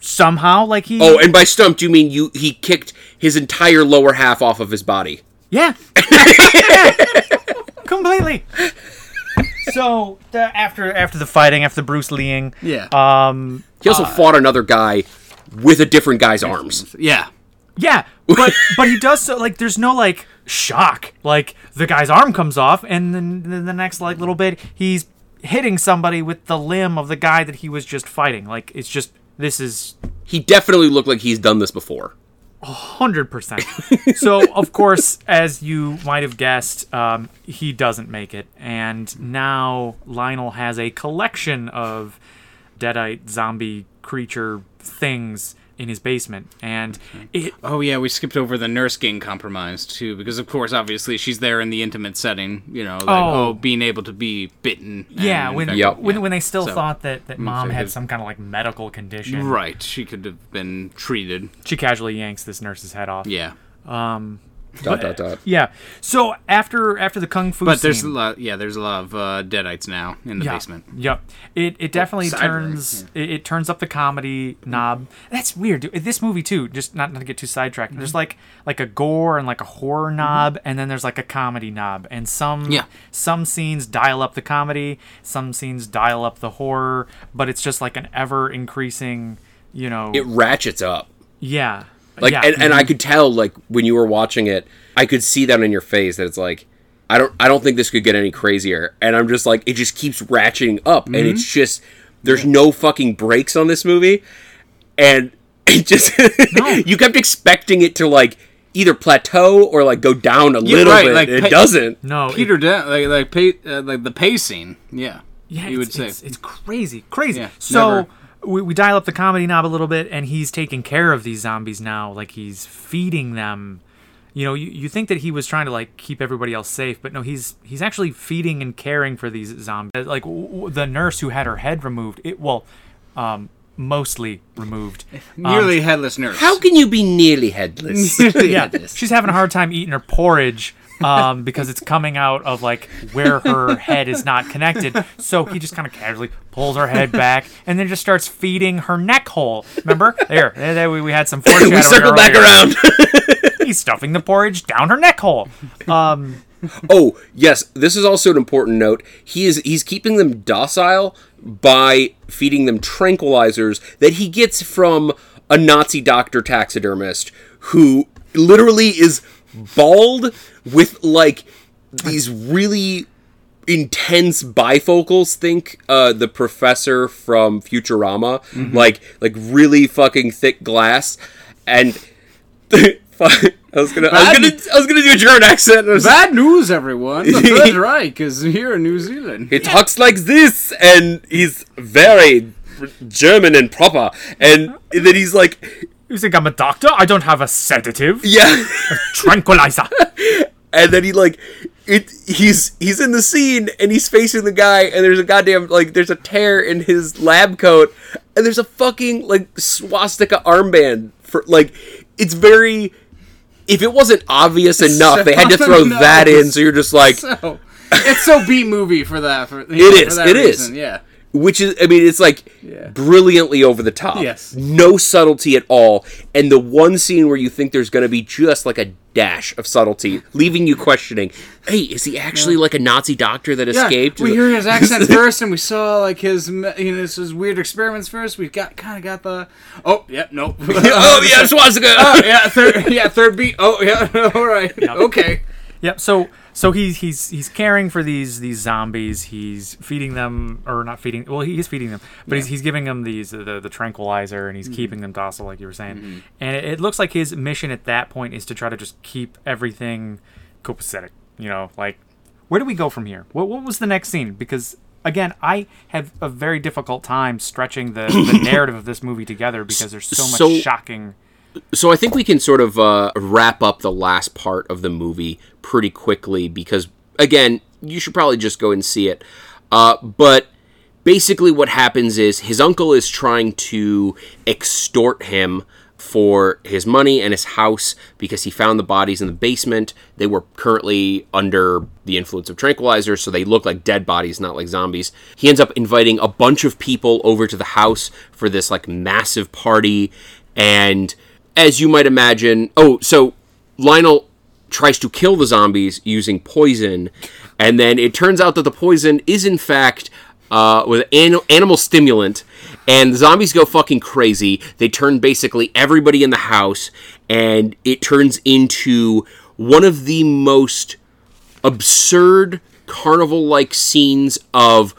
Somehow, like he Oh, and by stumped you mean you he kicked his entire lower half off of his body. Yeah. Completely. So the, after after the fighting, after the Bruce Leeing, Yeah. um, He also fought another guy with a different guy's arms. yeah. yeah, but but he does so like there's no like shock, like the guy's arm comes off, and then, then the next like little bit he's hitting somebody with the limb of the guy that he was just fighting. Like it's just this is He definitely looked like he's done this before. Hundred percent. So of course, as you might have guessed, um, he doesn't make it, and now Lionel has a collection of deadite zombie creature things in his basement, and mm-hmm. it Oh yeah, we skipped over the nurse getting compromised too, because of course, obviously, she's there in the intimate setting. You know, like Oh. oh, being able to be bitten. yeah when Yep. when, when they still So- thought that that mm-hmm. mom so had his- some kind of like medical condition, Right, she could have been treated. She casually yanks this nurse's head off. Yeah, um, Dot dot dot. Yeah. So after after the kung fu but there's a lot. Yeah, there's a lot of uh, deadites now in the yeah, basement. Yep. It it definitely side turns it, it turns up the comedy knob. That's weird. Dude. This movie too, just not, not to get too sidetracked. Mm-hmm. There's like like a gore and like a horror knob and then there's like a comedy knob. And some Yeah. some scenes dial up the comedy, some scenes dial up the horror, but it's just like an ever increasing, you know, It ratchets up. yeah. Like yeah. and, and I could tell like when you were watching it, I could see that in your face that it's like I don't I don't think this could get any crazier. And I'm just like it just keeps ratcheting up and it's just there's no fucking breaks on this movie. And it just you kept expecting it to like either plateau or like go down a little right, bit. like it pa- doesn't. no, it- Peter, like like pa- uh, like the pacing. Yeah, Yeah, you would say. it's, it's crazy, crazy. Yeah, so never- we, we dial up the comedy knob a little bit, and he's taking care of these zombies now. Like he's feeding them. You know, you, you think that he was trying to like keep everybody else safe, but no, he's he's actually feeding and caring for these zombies. Like w- w- the nurse who had her head removed, it well, um, mostly removed. Nearly headless nurse. How can you be nearly headless? nearly yeah, she's having a hard time eating her porridge um, because it's coming out of like where her head is not connected. So he just kind of casually pulls her head back and then just starts feeding her neck hole. Remember? There, there, there we, we had some foreshadowing. we circle back around. He's stuffing the porridge down her neck hole. Um, Oh yes, this is also an important note. He is he's keeping them docile by feeding them tranquilizers that he gets from a Nazi doctor taxidermist who literally is bald with like these really intense bifocals think uh the professor from Futurama like like really fucking thick glass and I was gonna I was gonna I was gonna do a German accent was- Bad news, everyone. The Third Reich is here in New Zealand. he talks like this and he's very German and proper and then he's like You think I'm a doctor? I don't have a sedative. yeah a Tranquilizer. and then he like it he's he's in the scene and he's facing the guy and there's a goddamn like there's a tear in his lab coat and there's a fucking like swastika armband for like it's very if it wasn't obvious enough they had to throw that in so you're just like So it's so B movie for that. For, it is, For that it is. reason, Yeah. Which is i mean it's like Yeah. brilliantly over the top. Yes. no subtlety at all. And the one scene where you think there's going to be just like a dash of subtlety leaving you questioning hey is he actually like a nazi doctor that Yeah, escaped? We hear his accent first, and we saw like his you know his, his weird experiments first. We got kind of got the oh yeah nope. Oh yeah swastika. Oh yeah third yeah third beat. Oh yeah all right. Okay. Yep. So so he's he's he's caring for these these zombies. He's feeding them or not feeding. Well, he is feeding them, but he's, he's giving them these the, the tranquilizer and he's keeping them docile, like you were saying. And it, it looks like his mission at that point is to try to just keep everything copacetic. You know, like where do we go from here? What what was the next scene? Because again, I have a very difficult time stretching the, the narrative of this movie together because there's so much So- shocking. so I think we can sort of uh, wrap up the last part of the movie pretty quickly because again, you should probably just go and see it. Uh, but basically, what happens is his uncle is trying to extort him for his money and his house because he found the bodies in the basement. They were currently under the influence of tranquilizers, so they look like dead bodies, not like zombies. He ends up inviting a bunch of people over to the house for this like massive party and as you might imagine, oh, so Lionel tries to kill the zombies using poison, and then it turns out that the poison is in fact uh, with an- animal stimulant, and the zombies go fucking crazy. They turn basically everybody in the house, and it turns into one of the most absurd carnival-like scenes of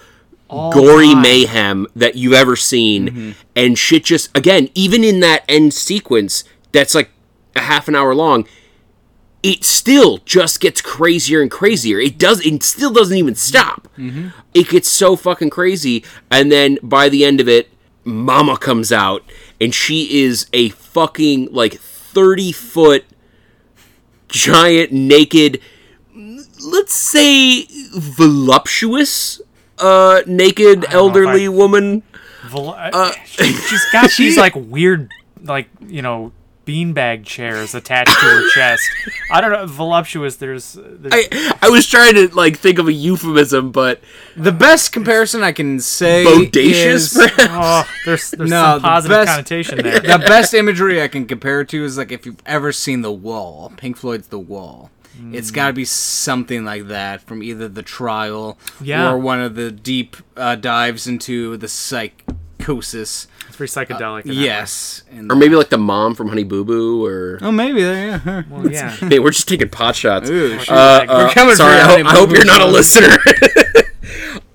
gory time. mayhem that you've ever seen. And shit just again even in that end sequence that's like a half an hour long it still just gets crazier and crazier. It does it still doesn't even stop. It gets so fucking crazy and then by the end of it mama comes out and she is a fucking like 30 foot giant naked let's say voluptuous uh naked elderly I- woman. Vol- she, she's got these like weird, like you know, beanbag chairs attached to her chest. I don't know, voluptuous. There's, there's I, I was trying to like think of a euphemism but the best comparison I can say bodacious is, oh, there's there's No, some the positive best- connotation there. the best imagery I can compare it to is like if you've ever seen The Wall, Pink Floyd's The Wall. It's got to be something like that from either the trial Yeah. or one of the deep uh, dives into the psychosis. It's very psychedelic. in that Yes, and or maybe like the mom from honey boo boo or oh maybe there. Yeah. way. Well, yeah. hey we're just taking pot shots Ooh, uh, uh, we're coming sorry for I, you, hope, I hope you're not a listener. Boo. listener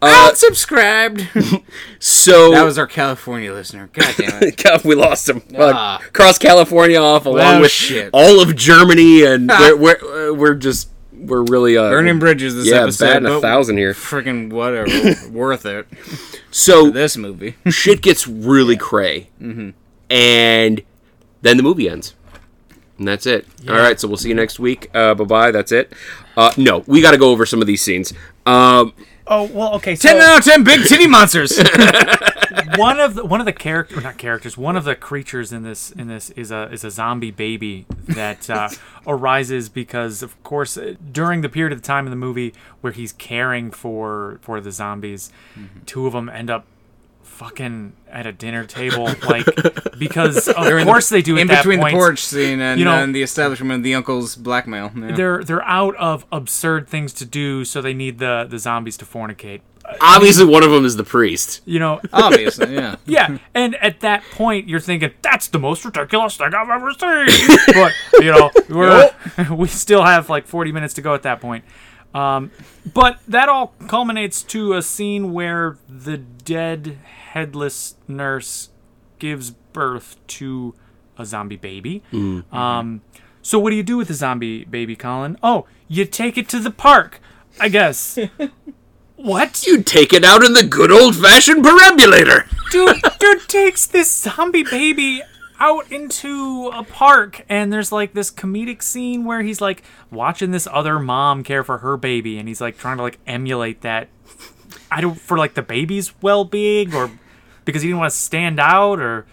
Unsubscribed. so that was our California listener. God damn it. God, we lost him. Fuck. Ah. Cross California off along Well, with shit. all of Germany, and we're we're, uh, we're just we're really uh, Burning bridges this yeah, episode. batting a thousand here. Freaking whatever. worth it. So This movie. shit gets really cray, Mm-hmm. and then the movie ends, and that's it. All right, so we'll see you next week. Uh, bye bye. That's it. Uh, no, we got to go over some of these scenes. Um, Oh well, okay. So 10 out of 10 big titty monsters. one of the one of the character not characters one of the creatures in this in this is a is a zombie baby that uh, arises because of course uh, during the period of time in the movie where he's caring for for the zombies two of them end up fucking at a dinner table like because of course they do at in that between point. the porch scene and, you know- and the establishment of the uncle's blackmail. Yeah. they're they're out of absurd things to do, so they need the the zombies to fornicate. Obviously, one of them is the priest. you know, Obviously, yeah. yeah. And at that point, you're thinking that's the most ridiculous thing I've ever seen. but you know, we're we still have like 40 minutes to go at that point. Um, but that all culminates to a scene where the dead headless nurse gives birth to a zombie baby. Um, so what do you do with the zombie baby, Colin? Oh, you take it to the park, I guess. what? You take it out in the good old fashioned perambulator. dude, dude takes this zombie baby out into a park and there's like this comedic scene where he's like watching this other mom care for her baby and he's like trying to like emulate that i don't for like the baby's well-being or because he didn't want to stand out or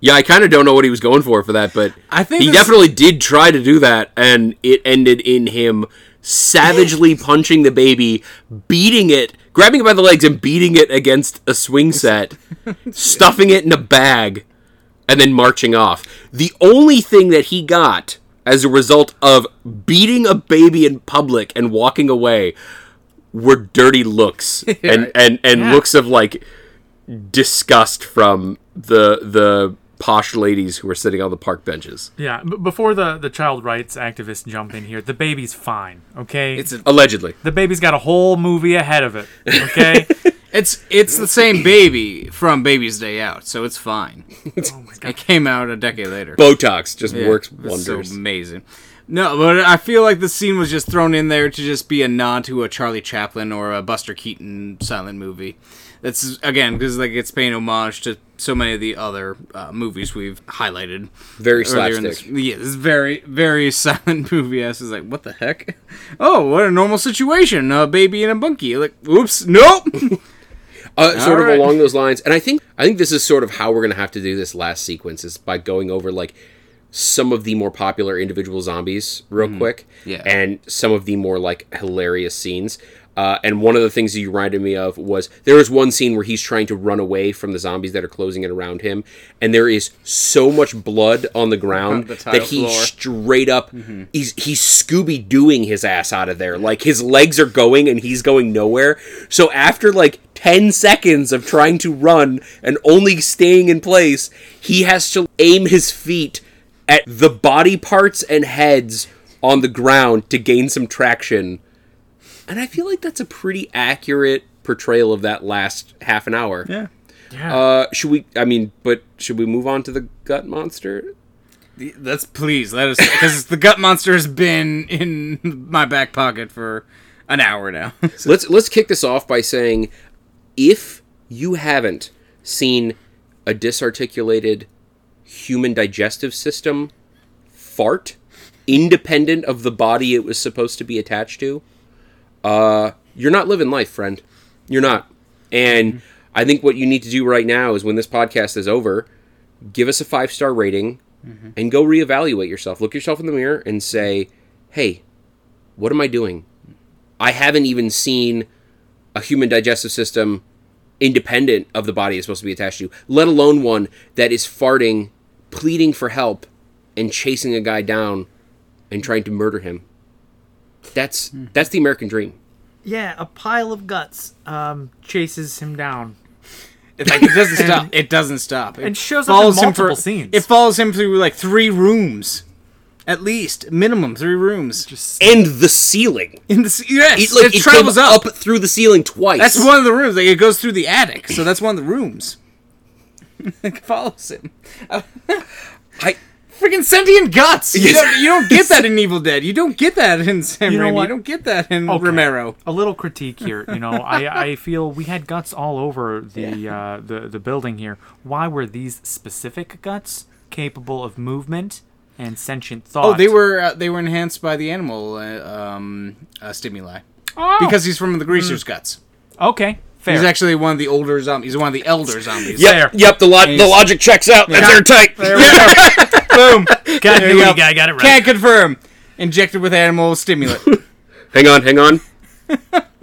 Yeah, I kind of don't know what he was going for for that, but I think he this- definitely did try to do that, and it ended in him savagely punching the baby, beating it, grabbing it by the legs, and beating it against a swing set, stuffing it in a bag, and then marching off. The only thing that he got as a result of beating a baby in public and walking away were dirty looks and and and Yeah. looks of like disgust from the the posh ladies who were sitting on the park benches. yeah b- before the the child rights activists jump in here the baby's fine okay It's a, Allegedly. the baby's got a whole movie ahead of it okay it's it's the same baby from Baby's Day Out, so it's fine. oh my god It came out a decade later. Botox just Yeah, works it's so wonders. amazing. No, but I feel like the scene was just thrown in there to just be a nod to a Charlie Chaplin or a Buster Keaton silent movie. That's again because like it's paying homage to so many of the other uh, movies we've highlighted. Very earlier in slapstick. this. Yeah, this very very silent movie. I was like, what the heck? Oh, what a normal situation. A baby in a bunkie. Like, oops, nope. Uh, sort of along those lines, and I think I think this is sort of how we're gonna have to do this last sequence is by going over like some of the more popular individual zombies real quick, Yeah. and some of the more like hilarious scenes. Uh, and one of the things that you reminded me of was there was one scene where he's trying to run away from the zombies that are closing in around him, and there is so much blood on the ground the that he floor. straight up he's he's Scooby doing his ass out of there. Like his legs are going and he's going nowhere. So after like 10 seconds of trying to run and only staying in place, he has to aim his feet at the body parts and heads on the ground to gain some traction. And I feel like that's a pretty accurate portrayal of that last half an hour. yeah. yeah Uh, should we? I mean, but should we move on to the gut monster? Let's please let us because the gut monster has been in my back pocket for an hour now. let's let's kick this off by saying if you haven't seen a disarticulated human digestive system fart independent of the body it was supposed to be attached to uh you're not living life friend. You're not. And i think what you need to do right now is when this podcast is over give us a five star rating and go reevaluate yourself. Look yourself in the mirror and say hey what am i doing? I haven't even seen a human digestive system independent of the body it's supposed to be attached to, let alone one that is farting, pleading for help, and chasing a guy down and trying to murder him. That's that's the American dream. yeah a pile of guts um chases him down It's like it doesn't stop. It doesn't stop. It And shows up in follows him multiple for- scenes. It follows him through like three rooms, at least minimum three rooms. just And the ceiling. in the ce- yes, It, it, like, it travels up. up through the ceiling twice. That's one of the rooms. Like it goes through the attic, so that's one of the rooms. it follows him. I, Freaking sentient guts. You, Yes. don't, you don't get that in Evil Dead. You don't get that in Sam You know Raimi. what? You don't get that in Okay. Romero. a little critique here. You know, I, I feel we had guts all over the uh, the the building here. Why were these specific guts capable of movement and sentient thought? Oh, they were uh, they were enhanced by the animal uh, um, uh, stimuli oh. because he's from the greaser's guts. okay, fair. He's actually one of the older zombies. He's one of the elder zombies. yep, yep. The, lo- the logic checks out. That's airtight. There we go. Boom. got There it, you go. guy got it right. Can't confirm. Injected with animal stimulant. Hang on, hang on.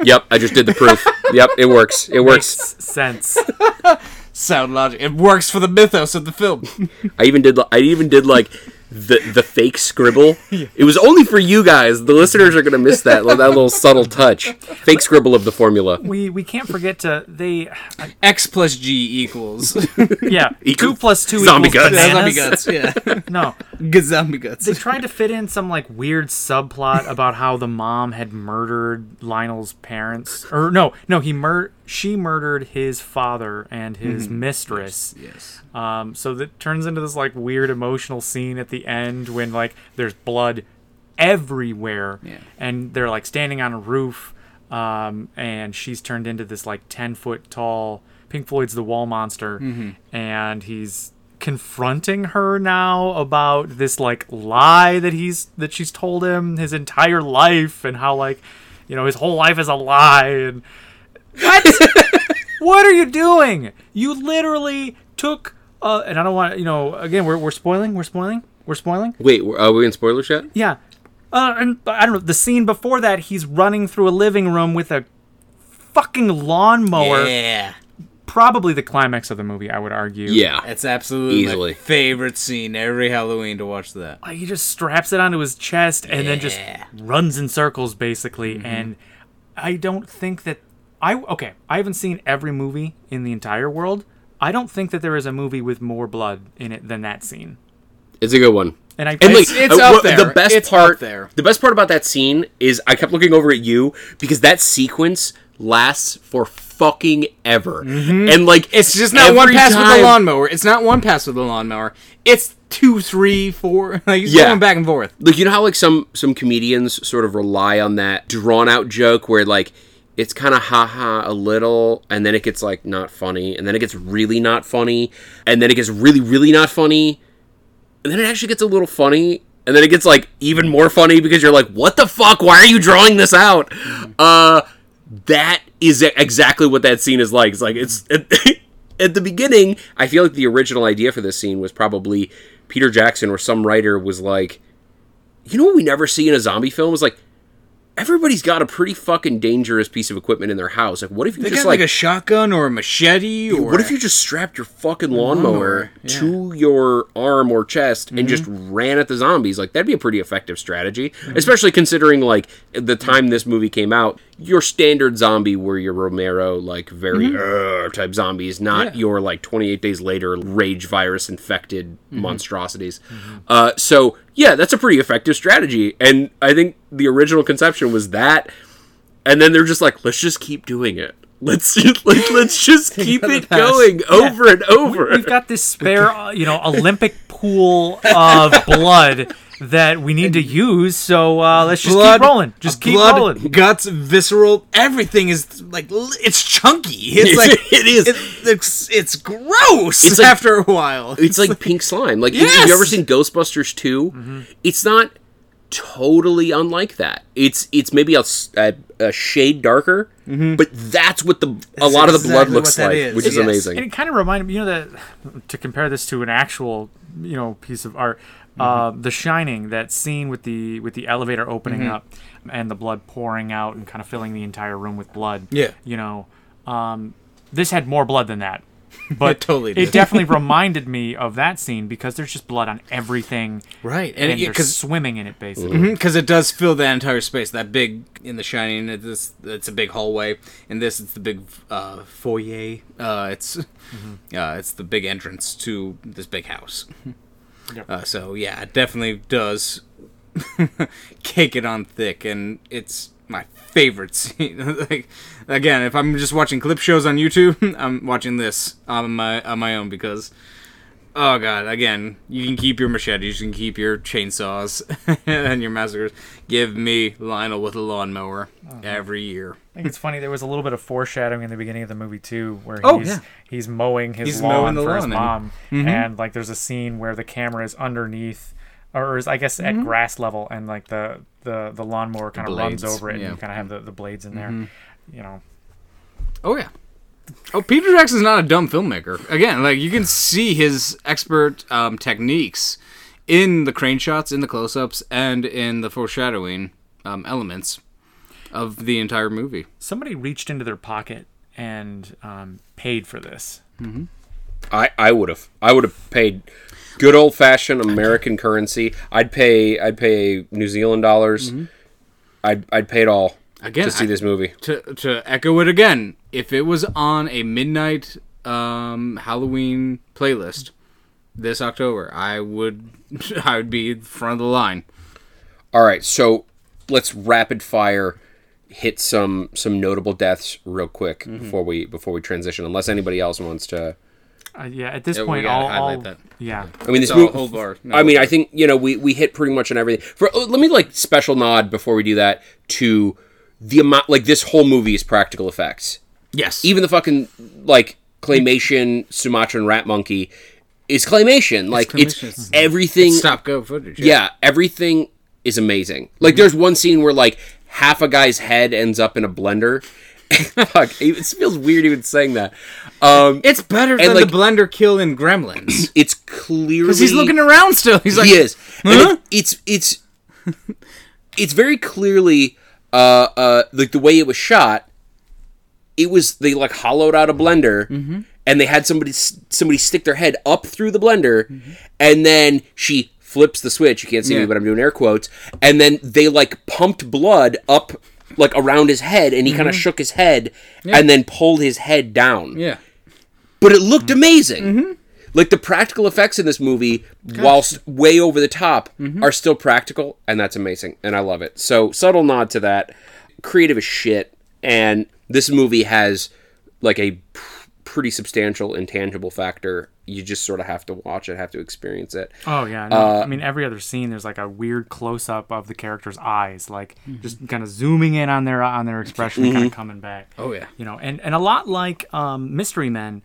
yep, I just did the proof. Yep, it works. It works. Makes sense. Sound logic. It works for the mythos of the film. I even did. I even did like the the fake scribble. It was only for you guys. The listeners are gonna miss that that little subtle touch. Fake scribble of the formula. We we can't forget to they X plus G equals yeah Equal- two plus two Zombie equals guts. bananas. zombie guts. Yeah, No, good zombie guts. they tried to fit in some like weird subplot about how the mom had murdered Lionel's parents, or no, no, he mur she murdered his father and his mistress. Yes. Um, so that turns into this like weird emotional scene at the end when like there's blood everywhere, Yeah. and they're like standing on a roof, um, and she's turned into this like ten foot tall Pink Floyd's The Wall Monster, and he's confronting her now about this like lie that he's that she's told him his entire life and how like you know his whole life is a lie and what? What are you doing? You literally took uh and i don't want you know again we're, we're spoiling we're spoiling we're spoiling? Wait, are we in spoilers yet? yeah. Uh and i don't know the scene before that he's running through a living room with a fucking lawnmower. Yeah, probably the climax of the movie i would argue. Yeah. it's absolutely Easily. my favorite scene every Halloween to watch that. Like, he just straps it onto his chest and then just runs in circles basically and i don't think that i okay i haven't seen every movie in the entire world i don't think that there is a movie with more blood in it than that scene It's a good one. and i And like, It's- it's uh, up what- there. The best It's part there. The best part about that scene is I kept looking over at you because that sequence lasts for fucking ever, and like Mm-hmm. It's just not one pass with the lawnmower. It's not one pass with the lawnmower. It's two, three, four. Like he's Yeah. going back and forth. Like you know how like some some comedians sort of rely on that drawn out joke where like it's kind of haha a little and then it gets like not funny and then it gets really not funny and then it gets really really not funny and then it actually gets a little funny and then it gets like even more funny because you're like what the fuck? Why are you drawing this out? Uh that is exactly what that scene is like. It's like it's at the beginning i feel like the original idea for this scene was probably peter jackson or some writer was like you know what we never see in a zombie film is like everybody's got a pretty fucking dangerous piece of equipment in their house like what if you They just got like, like a shotgun or a machete or what if you just strapped your fucking lawnmower, Lawnmower, yeah. to your arm or chest and just Mm-hmm. ran at the zombies? Like that'd be a pretty effective strategy, especially considering like the time this movie came out. Your standard zombie were your Romero like very "Ugh," type zombies, not Mm-hmm. Yeah. your like 28 days later rage virus infected Mm-hmm. monstrosities. Uh, so yeah, that's a pretty effective strategy, and I think the original conception was that and then they're just like, let's just keep doing it. Let's just like, let's just keep it going over and over. we've got this spare uh, you know olympic pool of blood that we need to use so uh, let's just keep rolling just keep blood, rolling Guts, visceral, everything is like it's chunky. It's like It is. it's it's gross. It's like- after a while. it's like pink slime. Like, have you ever seen Ghostbusters 2? It's not totally unlike that. It's it's maybe a shade darker, but that's what the a lot of the blood exactly looks like, is, which is yes. amazing. and it kind of reminded me you know that to compare this to an actual you know piece of art uh, the shining that scene with the with the elevator opening up and the blood pouring out and kind of filling the entire room with blood Yeah. you know um, this had more blood than that but It totally it definitely reminded me of that scene because there's just blood on everything right, and, and they're swimming in it basically because it does fill that entire space. That big in The Shining, it it's a big hallway. and this, it's the big uh, foyer. Uh, it's uh, it's the big entrance to this big house. Yep. Uh, so yeah, it definitely does cake it on thick, and it's my favorite scene. like again, if I'm just watching clip shows on YouTube, I'm watching this on my on my own because. Oh god! Again, you can keep your machetes, you can keep your chainsaws and your massacres. Give me Lionel with a lawnmower uh-huh. every year. I think it's funny. There was a little bit of foreshadowing in the beginning of the movie too, where Oh, he's yeah. he's mowing his He's lawn mowing for his mom, and- Mhm. and like there's a scene where the camera is underneath, or is I guess at mm-hmm. grass level, and like the the the lawnmower kind of runs over it, yeah. and you kind of have the, the blades in there. Mm-hmm. You know, Oh yeah. Oh, Peter Jackson's not a dumb filmmaker. Again, like you can see his expert um, techniques in the crane shots, in the close-ups, and in the foreshadowing um, elements of the entire movie. somebody reached into their pocket and um, paid for this. I I would have I would have paid good old fashioned American currency. I'd pay I'd pay New Zealand dollars. I'd I'd pay it all Again, to see I- this movie. to to echo it again, if it was on a midnight um, Halloween playlist this October, I would I would be front of the line. All right, so let's rapid fire hit some some notable deaths real quick before we before we transition. Unless anybody else wants to. Uh, yeah, at this Yeah, point, gotta I'll, highlight I'll that. yeah. I mean, this So, movie. hold bar. No, I mean, hold I think you know we we hit pretty much on everything. For oh, let me like special nod before we do that to the amount like this whole movie is practical effects. Yes, Even the fucking like claymation Sumatran rat monkey is claymation. Like it's. It's- everything. stop go footage. yeah, everything is amazing. Like there's one scene where like half a guy's head ends up in a blender. Fuck, it feels weird even saying that. Um, it's better than like- the blender kill in Gremlins it's clearly because he's looking around still. He's like, he is. Huh? it- it's it's it's very clearly uh uh like the way it was shot. It was they like hollowed out a blender, Mm-hmm. and they had somebody somebody stick their head up through the blender, Mm-hmm. and then she flips the switch. You can't see me, but I'm doing air quotes. And then they like pumped blood up like around his head, and he kind of shook his head, and then pulled his head down Mm-hmm. yeah, but it looked amazing. Mm-hmm. Like the practical effects in this movie, whilst way over the top, Mm-hmm. are still practical, and that's amazing, and I love it. So subtle nod to that. Creative as shit, and this movie has like a pr- pretty substantial intangible factor. You just sort of have to watch it, have to experience it. Oh yeah, no, Uh, I mean every other scene there's like a weird close up of the character's eyes, like Mm-hmm. just kind of zooming in on their on their expression and kind of coming back. Oh, yeah. you know, and and a lot like um, Mystery Men,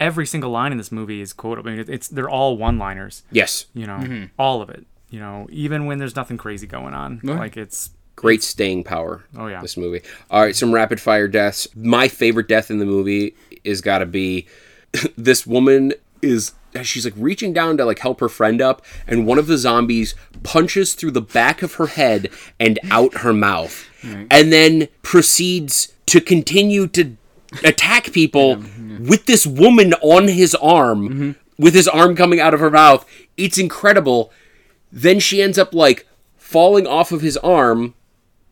every single line in this movie is quotable. I mean, it's they're all one liners. Yes, You know, Mm-hmm. all of it. You know, even when there's nothing crazy going on, like it's great staying power. Oh, yeah. this movie. All right, some rapid fire deaths. My favorite death in the movie is got to be this woman is she's like reaching down to like help her friend up, and one of the zombies punches through the back of her head and out her mouth, and then proceeds to continue to attack people with this woman on his arm, mm-hmm. with his arm coming out of her mouth. It's incredible. Then she ends up like falling off of his arm.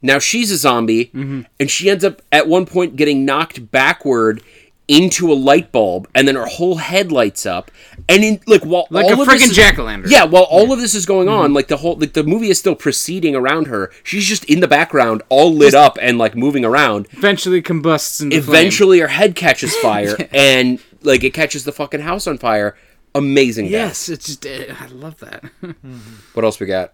Now she's a zombie, and she ends up at one point getting knocked backward into a light bulb, and then her whole head lights up. And in like while like all a of freaking jack o' lantern. yeah, while all of this is going on, like the whole like the movie is still proceeding around her. She's just in the background, all lit up and like moving around. Eventually combusts into flame. Eventually, her head catches fire, and like it catches the fucking house on fire. Amazing. death. Yes, it's just uh, I love that What else we got?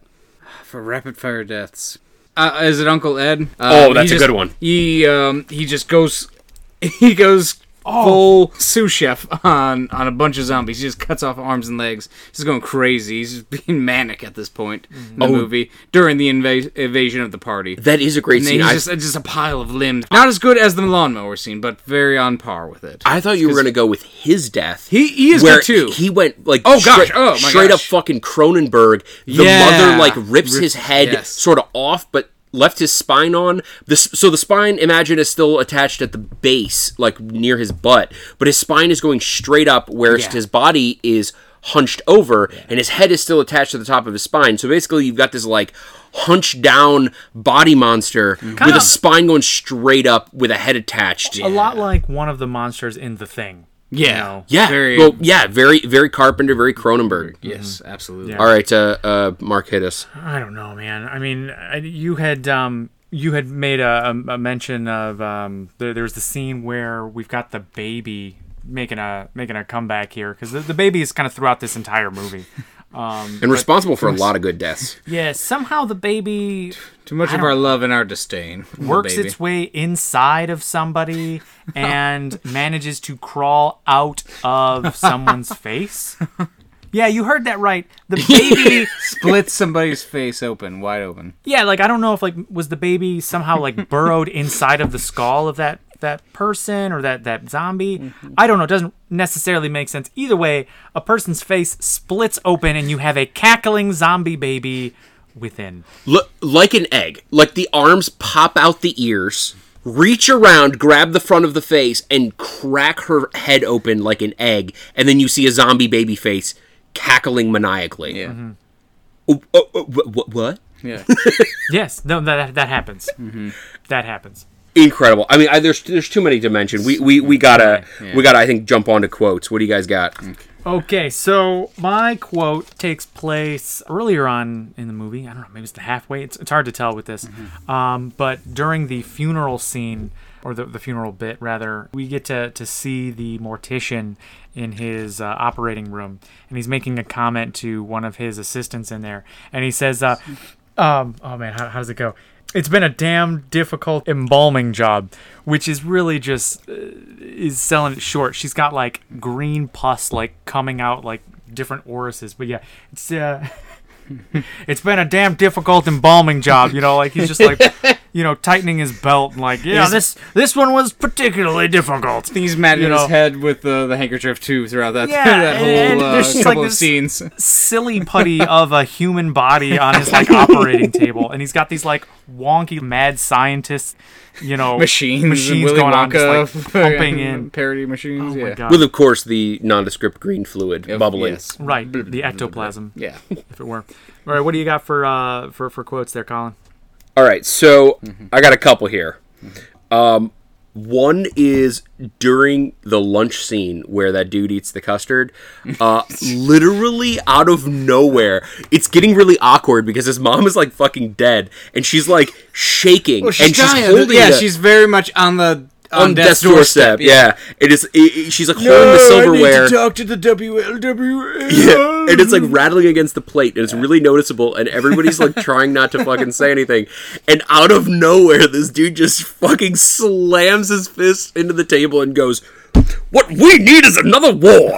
for rapid fire deaths. Uh, is it Uncle Ed? Oh, Uh, that's a just- good one. He um he just goes he goes Oh. full sous chef on on a bunch of zombies. He just cuts off arms and legs. He's going crazy. He's just being manic at this point in the Oh. movie during the inva- invasion of the party. That is a great and scene. he's just, just a pile of limbs. Not as good as the lawnmower scene, but very on par with it. I thought you were gonna go with his death. He- he is where too. He went like Oh, gosh. straight, Oh, my straight up fucking Cronenberg. The Yeah. mother like rips Rips- his head yes. sort of off, but left his spine on. This so the spine, imagine, is still attached at the base, like near his butt, but his spine is going straight up, whereas Yeah. his body is hunched over, and his head is still attached to the top of his spine. So basically, you've got this like hunched down body monster mm-hmm. with a spine going straight up with a head attached. a lot like one of the monsters in The Thing. You yeah, know? Yeah. Very- well, yeah, very, very Carpenter, very Cronenberg. yes, absolutely. Yeah. All right, uh, uh, Mark, hit us. I don't know, man. I mean, I, you had um, you had made a, a, a mention of um, there, there's the scene where we've got the baby making a making a comeback here because the, the baby is kind of throughout this entire movie. Um, And responsible for a lot of good deaths. yeah, somehow the baby Too much I of our love and our disdain. works its way inside of somebody and manages to crawl out of someone's face. Yeah, you heard that right. The baby splits somebody's face open, wide open. Yeah, like I don't know if like was the baby somehow like burrowed inside of the skull of that that person or that that zombie. I don't know. It doesn't necessarily make sense. Either way, a person's face splits open and you have a cackling zombie baby within. Look like an egg. Like the arms pop out the ears, reach around, grab the front of the face, and crack her head open like an egg. And then you see a zombie baby face cackling maniacally. Yeah. Oh, oh, oh, wh- wh- what? Yeah. Yes, no, that that happens. Mm-hmm. That happens. Incredible. I mean, I, there's there's too many to mention. We we, we gotta Yeah. we gotta I think jump onto quotes. What do you guys got? Okay, so my quote takes place earlier on in the movie. I don't know, maybe it's the halfway. It's, it's hard to tell with this. Um, but during the funeral scene, or the, the funeral bit, rather, we get to, to see the mortician in his uh, operating room. And he's making a comment to one of his assistants in there. And he says, uh, um, oh man, how, how does it go? It's been a damn difficult embalming job, which is really just uh, is selling it short. She's got like green pus like coming out like different orifices. But yeah, it's uh it's been a damn difficult embalming job, you know, like he's just like you know, tightening his belt and like, yeah, this this one was particularly difficult. He's mad You in know. his head with the, the handkerchief too throughout that Yeah, that and- whole and uh, there's just, couple like, of this- scenes. silly putty of a human body on his like operating table, and he's got these like wonky mad scientists, you know, Machines, machines Willy going on, Wonka just, like, pumping in. parody machines. Oh yeah. my god! With of course the nondescript green fluid Of- bubbling. yes. right, the ectoplasm, Yeah. if it were. All right, what do you got for uh for for quotes there, Colin? All right, so I got a couple here. Um, one is during the lunch scene where that dude eats the custard. Uh, literally out of nowhere, it's getting really awkward because his mom is like fucking dead, and she's like shaking, and she's holding yeah, the- she's very much on the on, on death's death's doorstep. Yeah, it is. It, it- she's like holding the silverware. I need to talk to the WLW. Yeah, and it's like rattling against the plate, and it's really noticeable, and everybody's like trying not to fucking say anything. And out of nowhere, this dude just fucking slams his fist into the table and goes, "What we need is another war."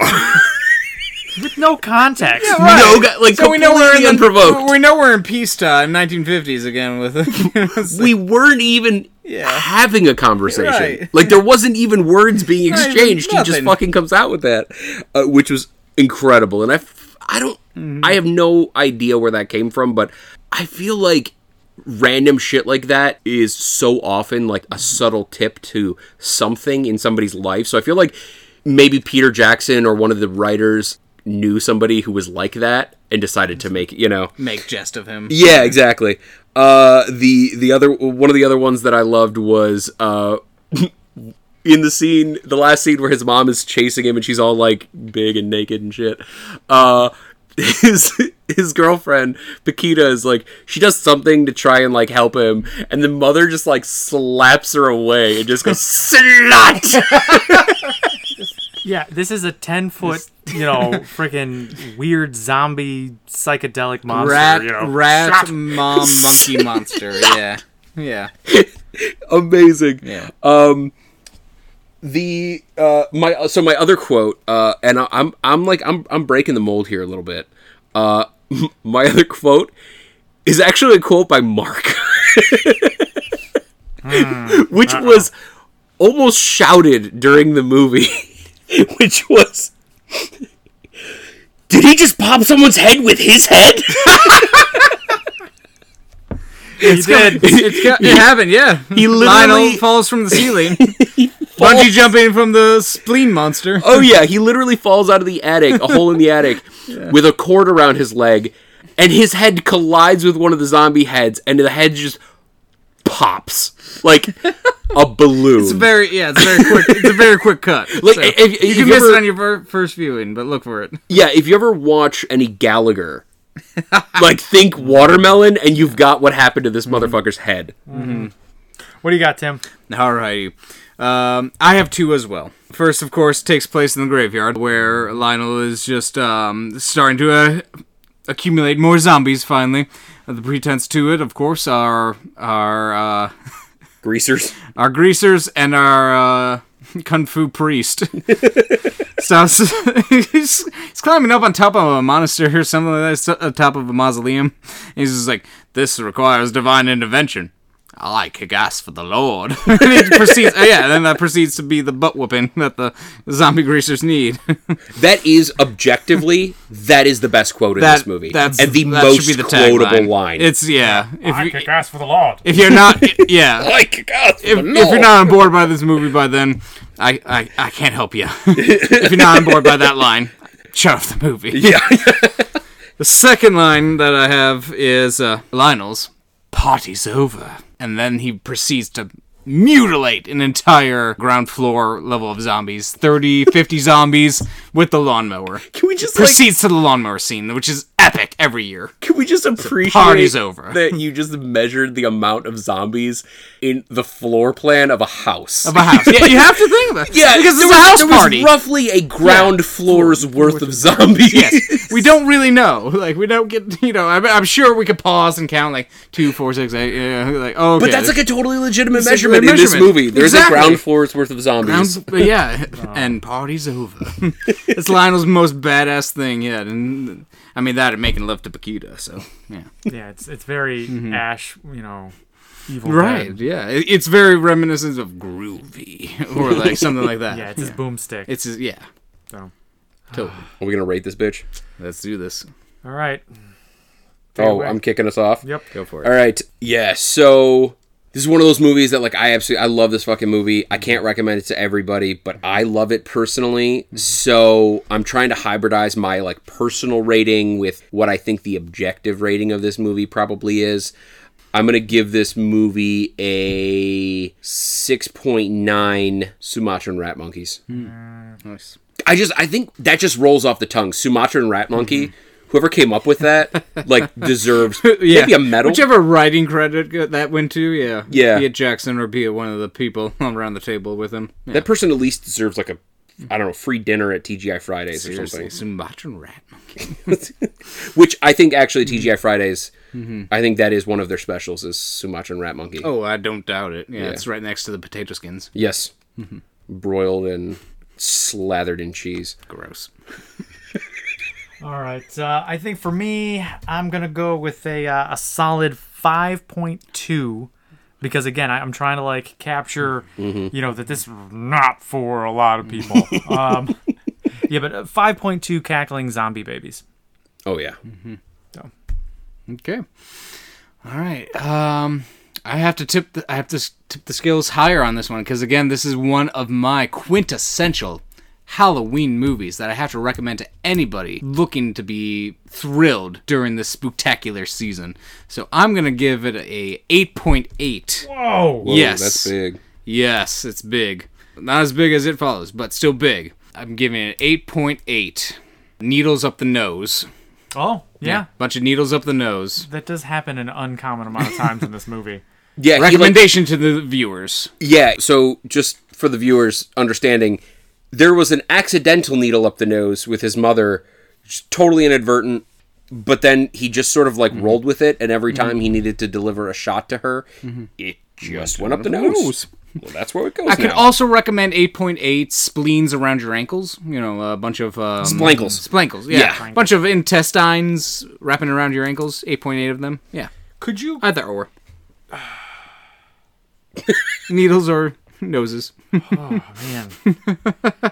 With no context. No, like So we know we're in completely the, unprovoked. we know we're in peacetime, 1950s again with we weren't even Yeah. having a conversation. Right. Like there wasn't even words being exchanged. he just fucking comes out with that, uh, which was incredible. And I, f- I don't, Mm-hmm. I have no idea where that came from, but I feel like random shit like that is so often like a subtle tip to something in somebody's life. So I feel like maybe Peter Jackson or one of the writers knew somebody who was like that and decided to make, you know, make jest of him. yeah, exactly. Uh, the the other one of the other ones that I loved was uh, in the scene, the last scene where his mom is chasing him and she's all like big and naked and shit. Uh, his his girlfriend Paquita is like she does something to try and like help him, and the mother just like slaps her away and just goes slut. Yeah, this is a ten foot, you know, freaking weird zombie psychedelic monster. Rat, you know. rat, mom, monkey monster. Yeah, yeah, Amazing. yeah. Um, the uh, my so my other quote, uh, and I, I'm I'm like I'm I'm breaking the mold here a little bit. Uh, my other quote is actually a quote by Mark, which was almost shouted during the movie, which was. Did he just pop someone's head with his head? it's good. It's got, it happened. Yeah, He literally- Lionel falls from the ceiling, bungee jumping from the spleen monster. Oh yeah, he literally falls out of the attic, a hole in the attic, with a cord around his leg, and his head collides with one of the zombie heads, and the head just pops like a balloon. It's very yeah. It's very quick. It's a very quick cut. Like, So, if- if you you can miss ever- it on your ver- first viewing, but look for it. yeah, if you ever watch any Gallagher, like think watermelon, and you've got what happened to this motherfucker's head. What do you got, Tim? Alrighty. Um, I have two as well. First, of course, takes place in the graveyard where Lionel is just um, starting to uh, accumulate more zombies. Finally, the pretense to it, of course, are are uh, Greasers. our greasers and our uh, kung fu priest. so he's, he's climbing up on top of a monastery or something like that, on top of a mausoleum. He's just like, "This requires divine intervention." I kick ass for the Lord. and it proceeds, oh, yeah, then that proceeds to be the butt whooping that the zombie greasers need. That is objectively that is the best quote in that this movie, that's and the that most be the quotable tagline. line. It's yeah. If you ass for the Lord. if you're not yeah I kick ass for if, the if you're not on board by this movie by then, I, I, I can't help you. if you're not on board by that line, shut off the movie. Yeah. The second line that I have is uh, Lionel's party's over. And then he proceeds to mutilate an entire ground floor level of zombies 30, 50 zombies with the lawnmower. Can we just like, Proceeds to the lawnmower scene, which is epic every year. can we just appreciate party's over. that you just measured the amount of zombies in the floor plan of a house? Of a house. yeah, you have to think about it. yeah, because there it's a was- house there was party. roughly a ground floor's worth of zombies. yes, we don't really know. Like, we don't get, you know, I'm, I'm sure we could pause and count like two, four, six, eight. Yeah, like, oh, okay. But that's like a totally legitimate It's a measurement in this movie. There's Exactly. a ground floor's worth of zombies. Round- but yeah, and party's over. it's Lionel's most badass thing yet, and I mean that and making love to Paquita. So yeah, Yeah, it's it's very mm-hmm. Ash, you know, evil. right, Dead. yeah, It- it's very reminiscent of groovy or like something like that. Yeah, it's his boomstick. it's just- yeah, so. totally. Are we gonna rate this bitch? Let's do this. All right. Take Oh, away. I'm kicking us off. Yep. Go for it. All right. Yeah. So this is one of those movies that like I absolutely I love this fucking movie. I can't recommend it to everybody, but I love it personally. So I'm trying to hybridize my like personal rating with what I think the objective rating of this movie probably is. I'm gonna give this movie a 6.9 Sumatran rat monkeys. Hmm. Nice. I just I think that just rolls off the tongue. Sumatran rat monkey. Mm-hmm. Whoever came up with that like deserves Yeah, maybe a medal. Whichever writing credit that went to, yeah, Yeah. be it Jackson or be it one of the people around the table with him. Yeah. That person at least deserves like a I don't know free dinner at TGI Fridays or Seriously, something. Sumatran rat monkey. Which I think actually TGI mm-hmm. Fridays, mm-hmm. I think that is one of their specials is Sumatran rat monkey. Oh, I don't doubt it. Yeah, Yeah. it's right next to the potato skins. Yes, mm-hmm. broiled and slathered in cheese. Gross. All right. Uh, I think for me, I'm gonna go with a uh, a solid five point two, because again, I, I'm trying to like capture, you know, that this is not for a lot of people. um, yeah, but uh, five point two cackling zombie babies. Oh yeah, Okay. All right. Um, I have to tip. The, I have to tip the scales higher on this one because again, this is one of my quintessential Halloween movies that I have to recommend to anybody looking to be thrilled during this spectacular season. So I'm gonna give it a 8.8. Whoa. Whoa, Yes. that's big. Yes, it's big. Not as big as it follows, but still big. I'm giving it 8.8. Needles up the nose. Oh, yeah. Bunch of needles up the nose. That does happen an uncommon amount of times in this movie. Yeah, he, like- Recommendation to the viewers. yeah. So just for the viewers' understanding, there was an accidental needle up the nose with his mother, totally inadvertent. But then he just sort of like mm-hmm. rolled with it, and every mm-hmm. time he needed to deliver a shot to her, mm-hmm. it just went up the nose. Well, that's where it goes I could now. also recommend 8.8 spleens around your ankles. You know, a bunch of um, Splankles. Splankles, yeah. Yeah. bunch of intestines wrapping around your ankles. 8.8 of them. Yeah, Could you? either or. Needles or noses. Oh man.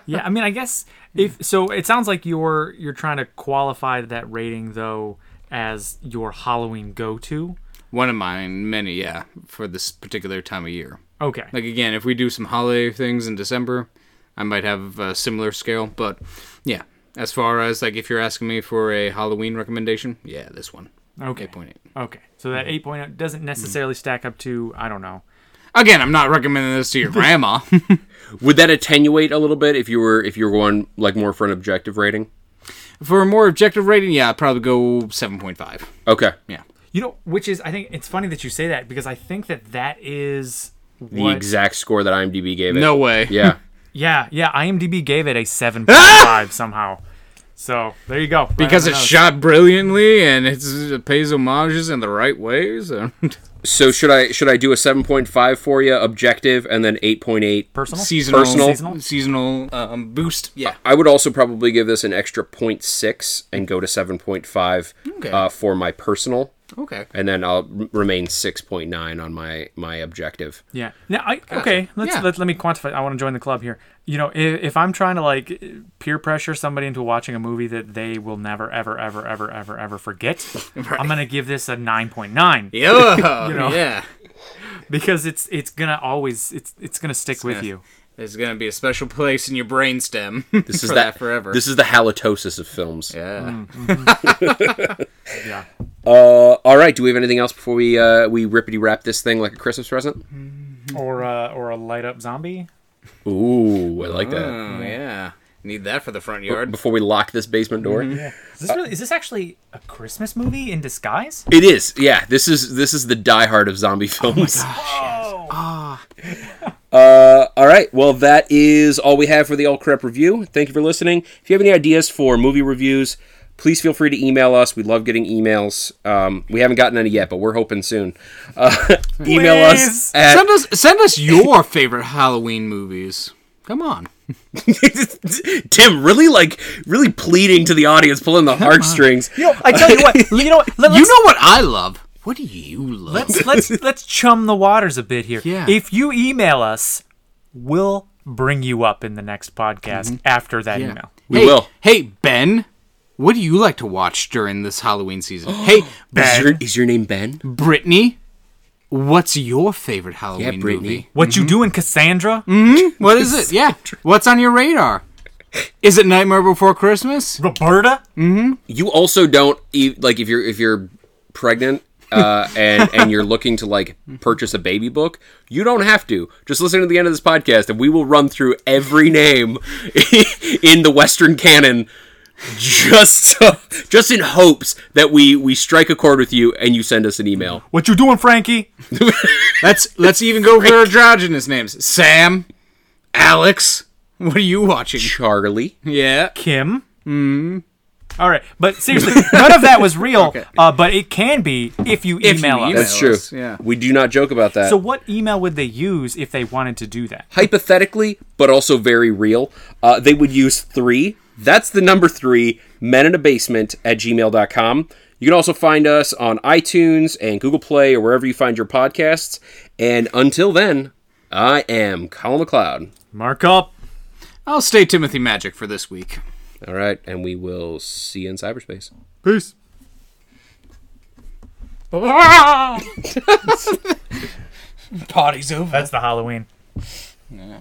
yeah, I mean, I guess if so, it sounds like you're you're trying to qualify that rating though as your Halloween go-to. One of mine, many, yeah, for this particular time of year. Okay. Like again, if we do some holiday things in December, I might have a similar scale. But yeah, as far as like if you're asking me for a Halloween recommendation, yeah, this one. Okay. 8.8. Okay. So that mm-hmm. 8.0 doesn't mm-hmm. necessarily stack up to I don't know. Again, I'm not recommending this to your grandma. Would that attenuate a little bit if you were if you were going like more for an objective rating? For a more objective rating, yeah, I'd probably go 7.5. Okay. Yeah. You know, which is I think it's funny that you say that because I think that that is The what exact score that IMDb gave it. No way. Yeah. Yeah, yeah, IMDb gave it a 7.5 ah! somehow. So, there you go. Right Because on the it's shot brilliantly and it's, it pays homages in the right ways. and So should I should I do a seven point five for you objective and then eight point eight? personal. seasonal, Personal. seasonal, seasonal um, boost. Yeah. I would also probably give this an extra 0.6 and go to seven point five Okay. uh, for my personal, Okay. and then I'll remain six point nine on my my objective. Yeah. Now, I okay. Let's Yeah. let, let me quantify. I want to join the club here. You know, if, if I'm trying to like peer pressure somebody into watching a movie that they will never, ever, ever, ever, ever, ever forget, I'm gonna give this a 9.9 Yeah. You know. Yeah. because it's it's gonna always it's it's gonna stick with gonna- you. There's gonna be a special place in your brainstem. This is for that, that forever. This is the halitosis of films. yeah. Yeah. Uh, all right. Do we have anything else before we uh, we rippity wrap this thing like a Christmas present? Or uh, or a light up zombie. Ooh, I like that. Oh yeah. Need that for the front yard. Before we lock this basement door, Yeah. Is this really? Is this actually a Christmas movie in disguise? it is. Yeah, this is this is the diehard of zombie films. Oh, Uh, all right. Well, that is all we have for the All Crep review. Thank you for listening. If you have any ideas for movie reviews, please feel free to email us. We love getting emails. Um, we haven't gotten any yet, but we're hoping soon. Uh, email us at Send us send us your favorite Halloween movies. Come on. Tim. Really, like, really pleading to the audience, pulling the heartstrings. you know, I tell you what. You know what? Let, You know what I love? What do you love? let's let's let's chum the waters a bit here. Yeah. If you email us, we'll bring you up in the next podcast mm-hmm. after that Yeah. email. We hey, will. Hey Ben, what do you like to watch during this Halloween season? hey Is Ben. your, is your name Ben? Brittany, what's your favorite Halloween yeah, Brittany. movie? What you mm-hmm. doing, Cassandra? Mm. What is it? Yeah. What's on your radar? Is it Nightmare Before Christmas? Roberta? You also don't like if you're if you're pregnant uh, and and you're looking to like purchase a baby book. You don't have to. Just listen to the end of this podcast, and we will run through every name in the Western canon. Just so, just in hopes that we we strike a chord with you and you send us an email. What you doing, Frankie? Let's let's even go for androgynous names. Sam, Alex. What are you watching? Charlie. Yeah. Kim. Mm. All right, but seriously, none of that was real. Uh, but it can be if you If you email us. That's true. us, yeah. We do not joke about that. So, what email would they use if they wanted to do that? hypothetically, but also very real, uh, they would use three. That's the number three, men in a basement at gmail.com. You can also find us on iTunes and Google Play or wherever you find your podcasts. And until then, I am Colin McLeod. Mark up. I'll stay Timothy Magic for this week. All right, and we will see you in cyberspace. Peace. Party's over. That's the Halloween. Yeah.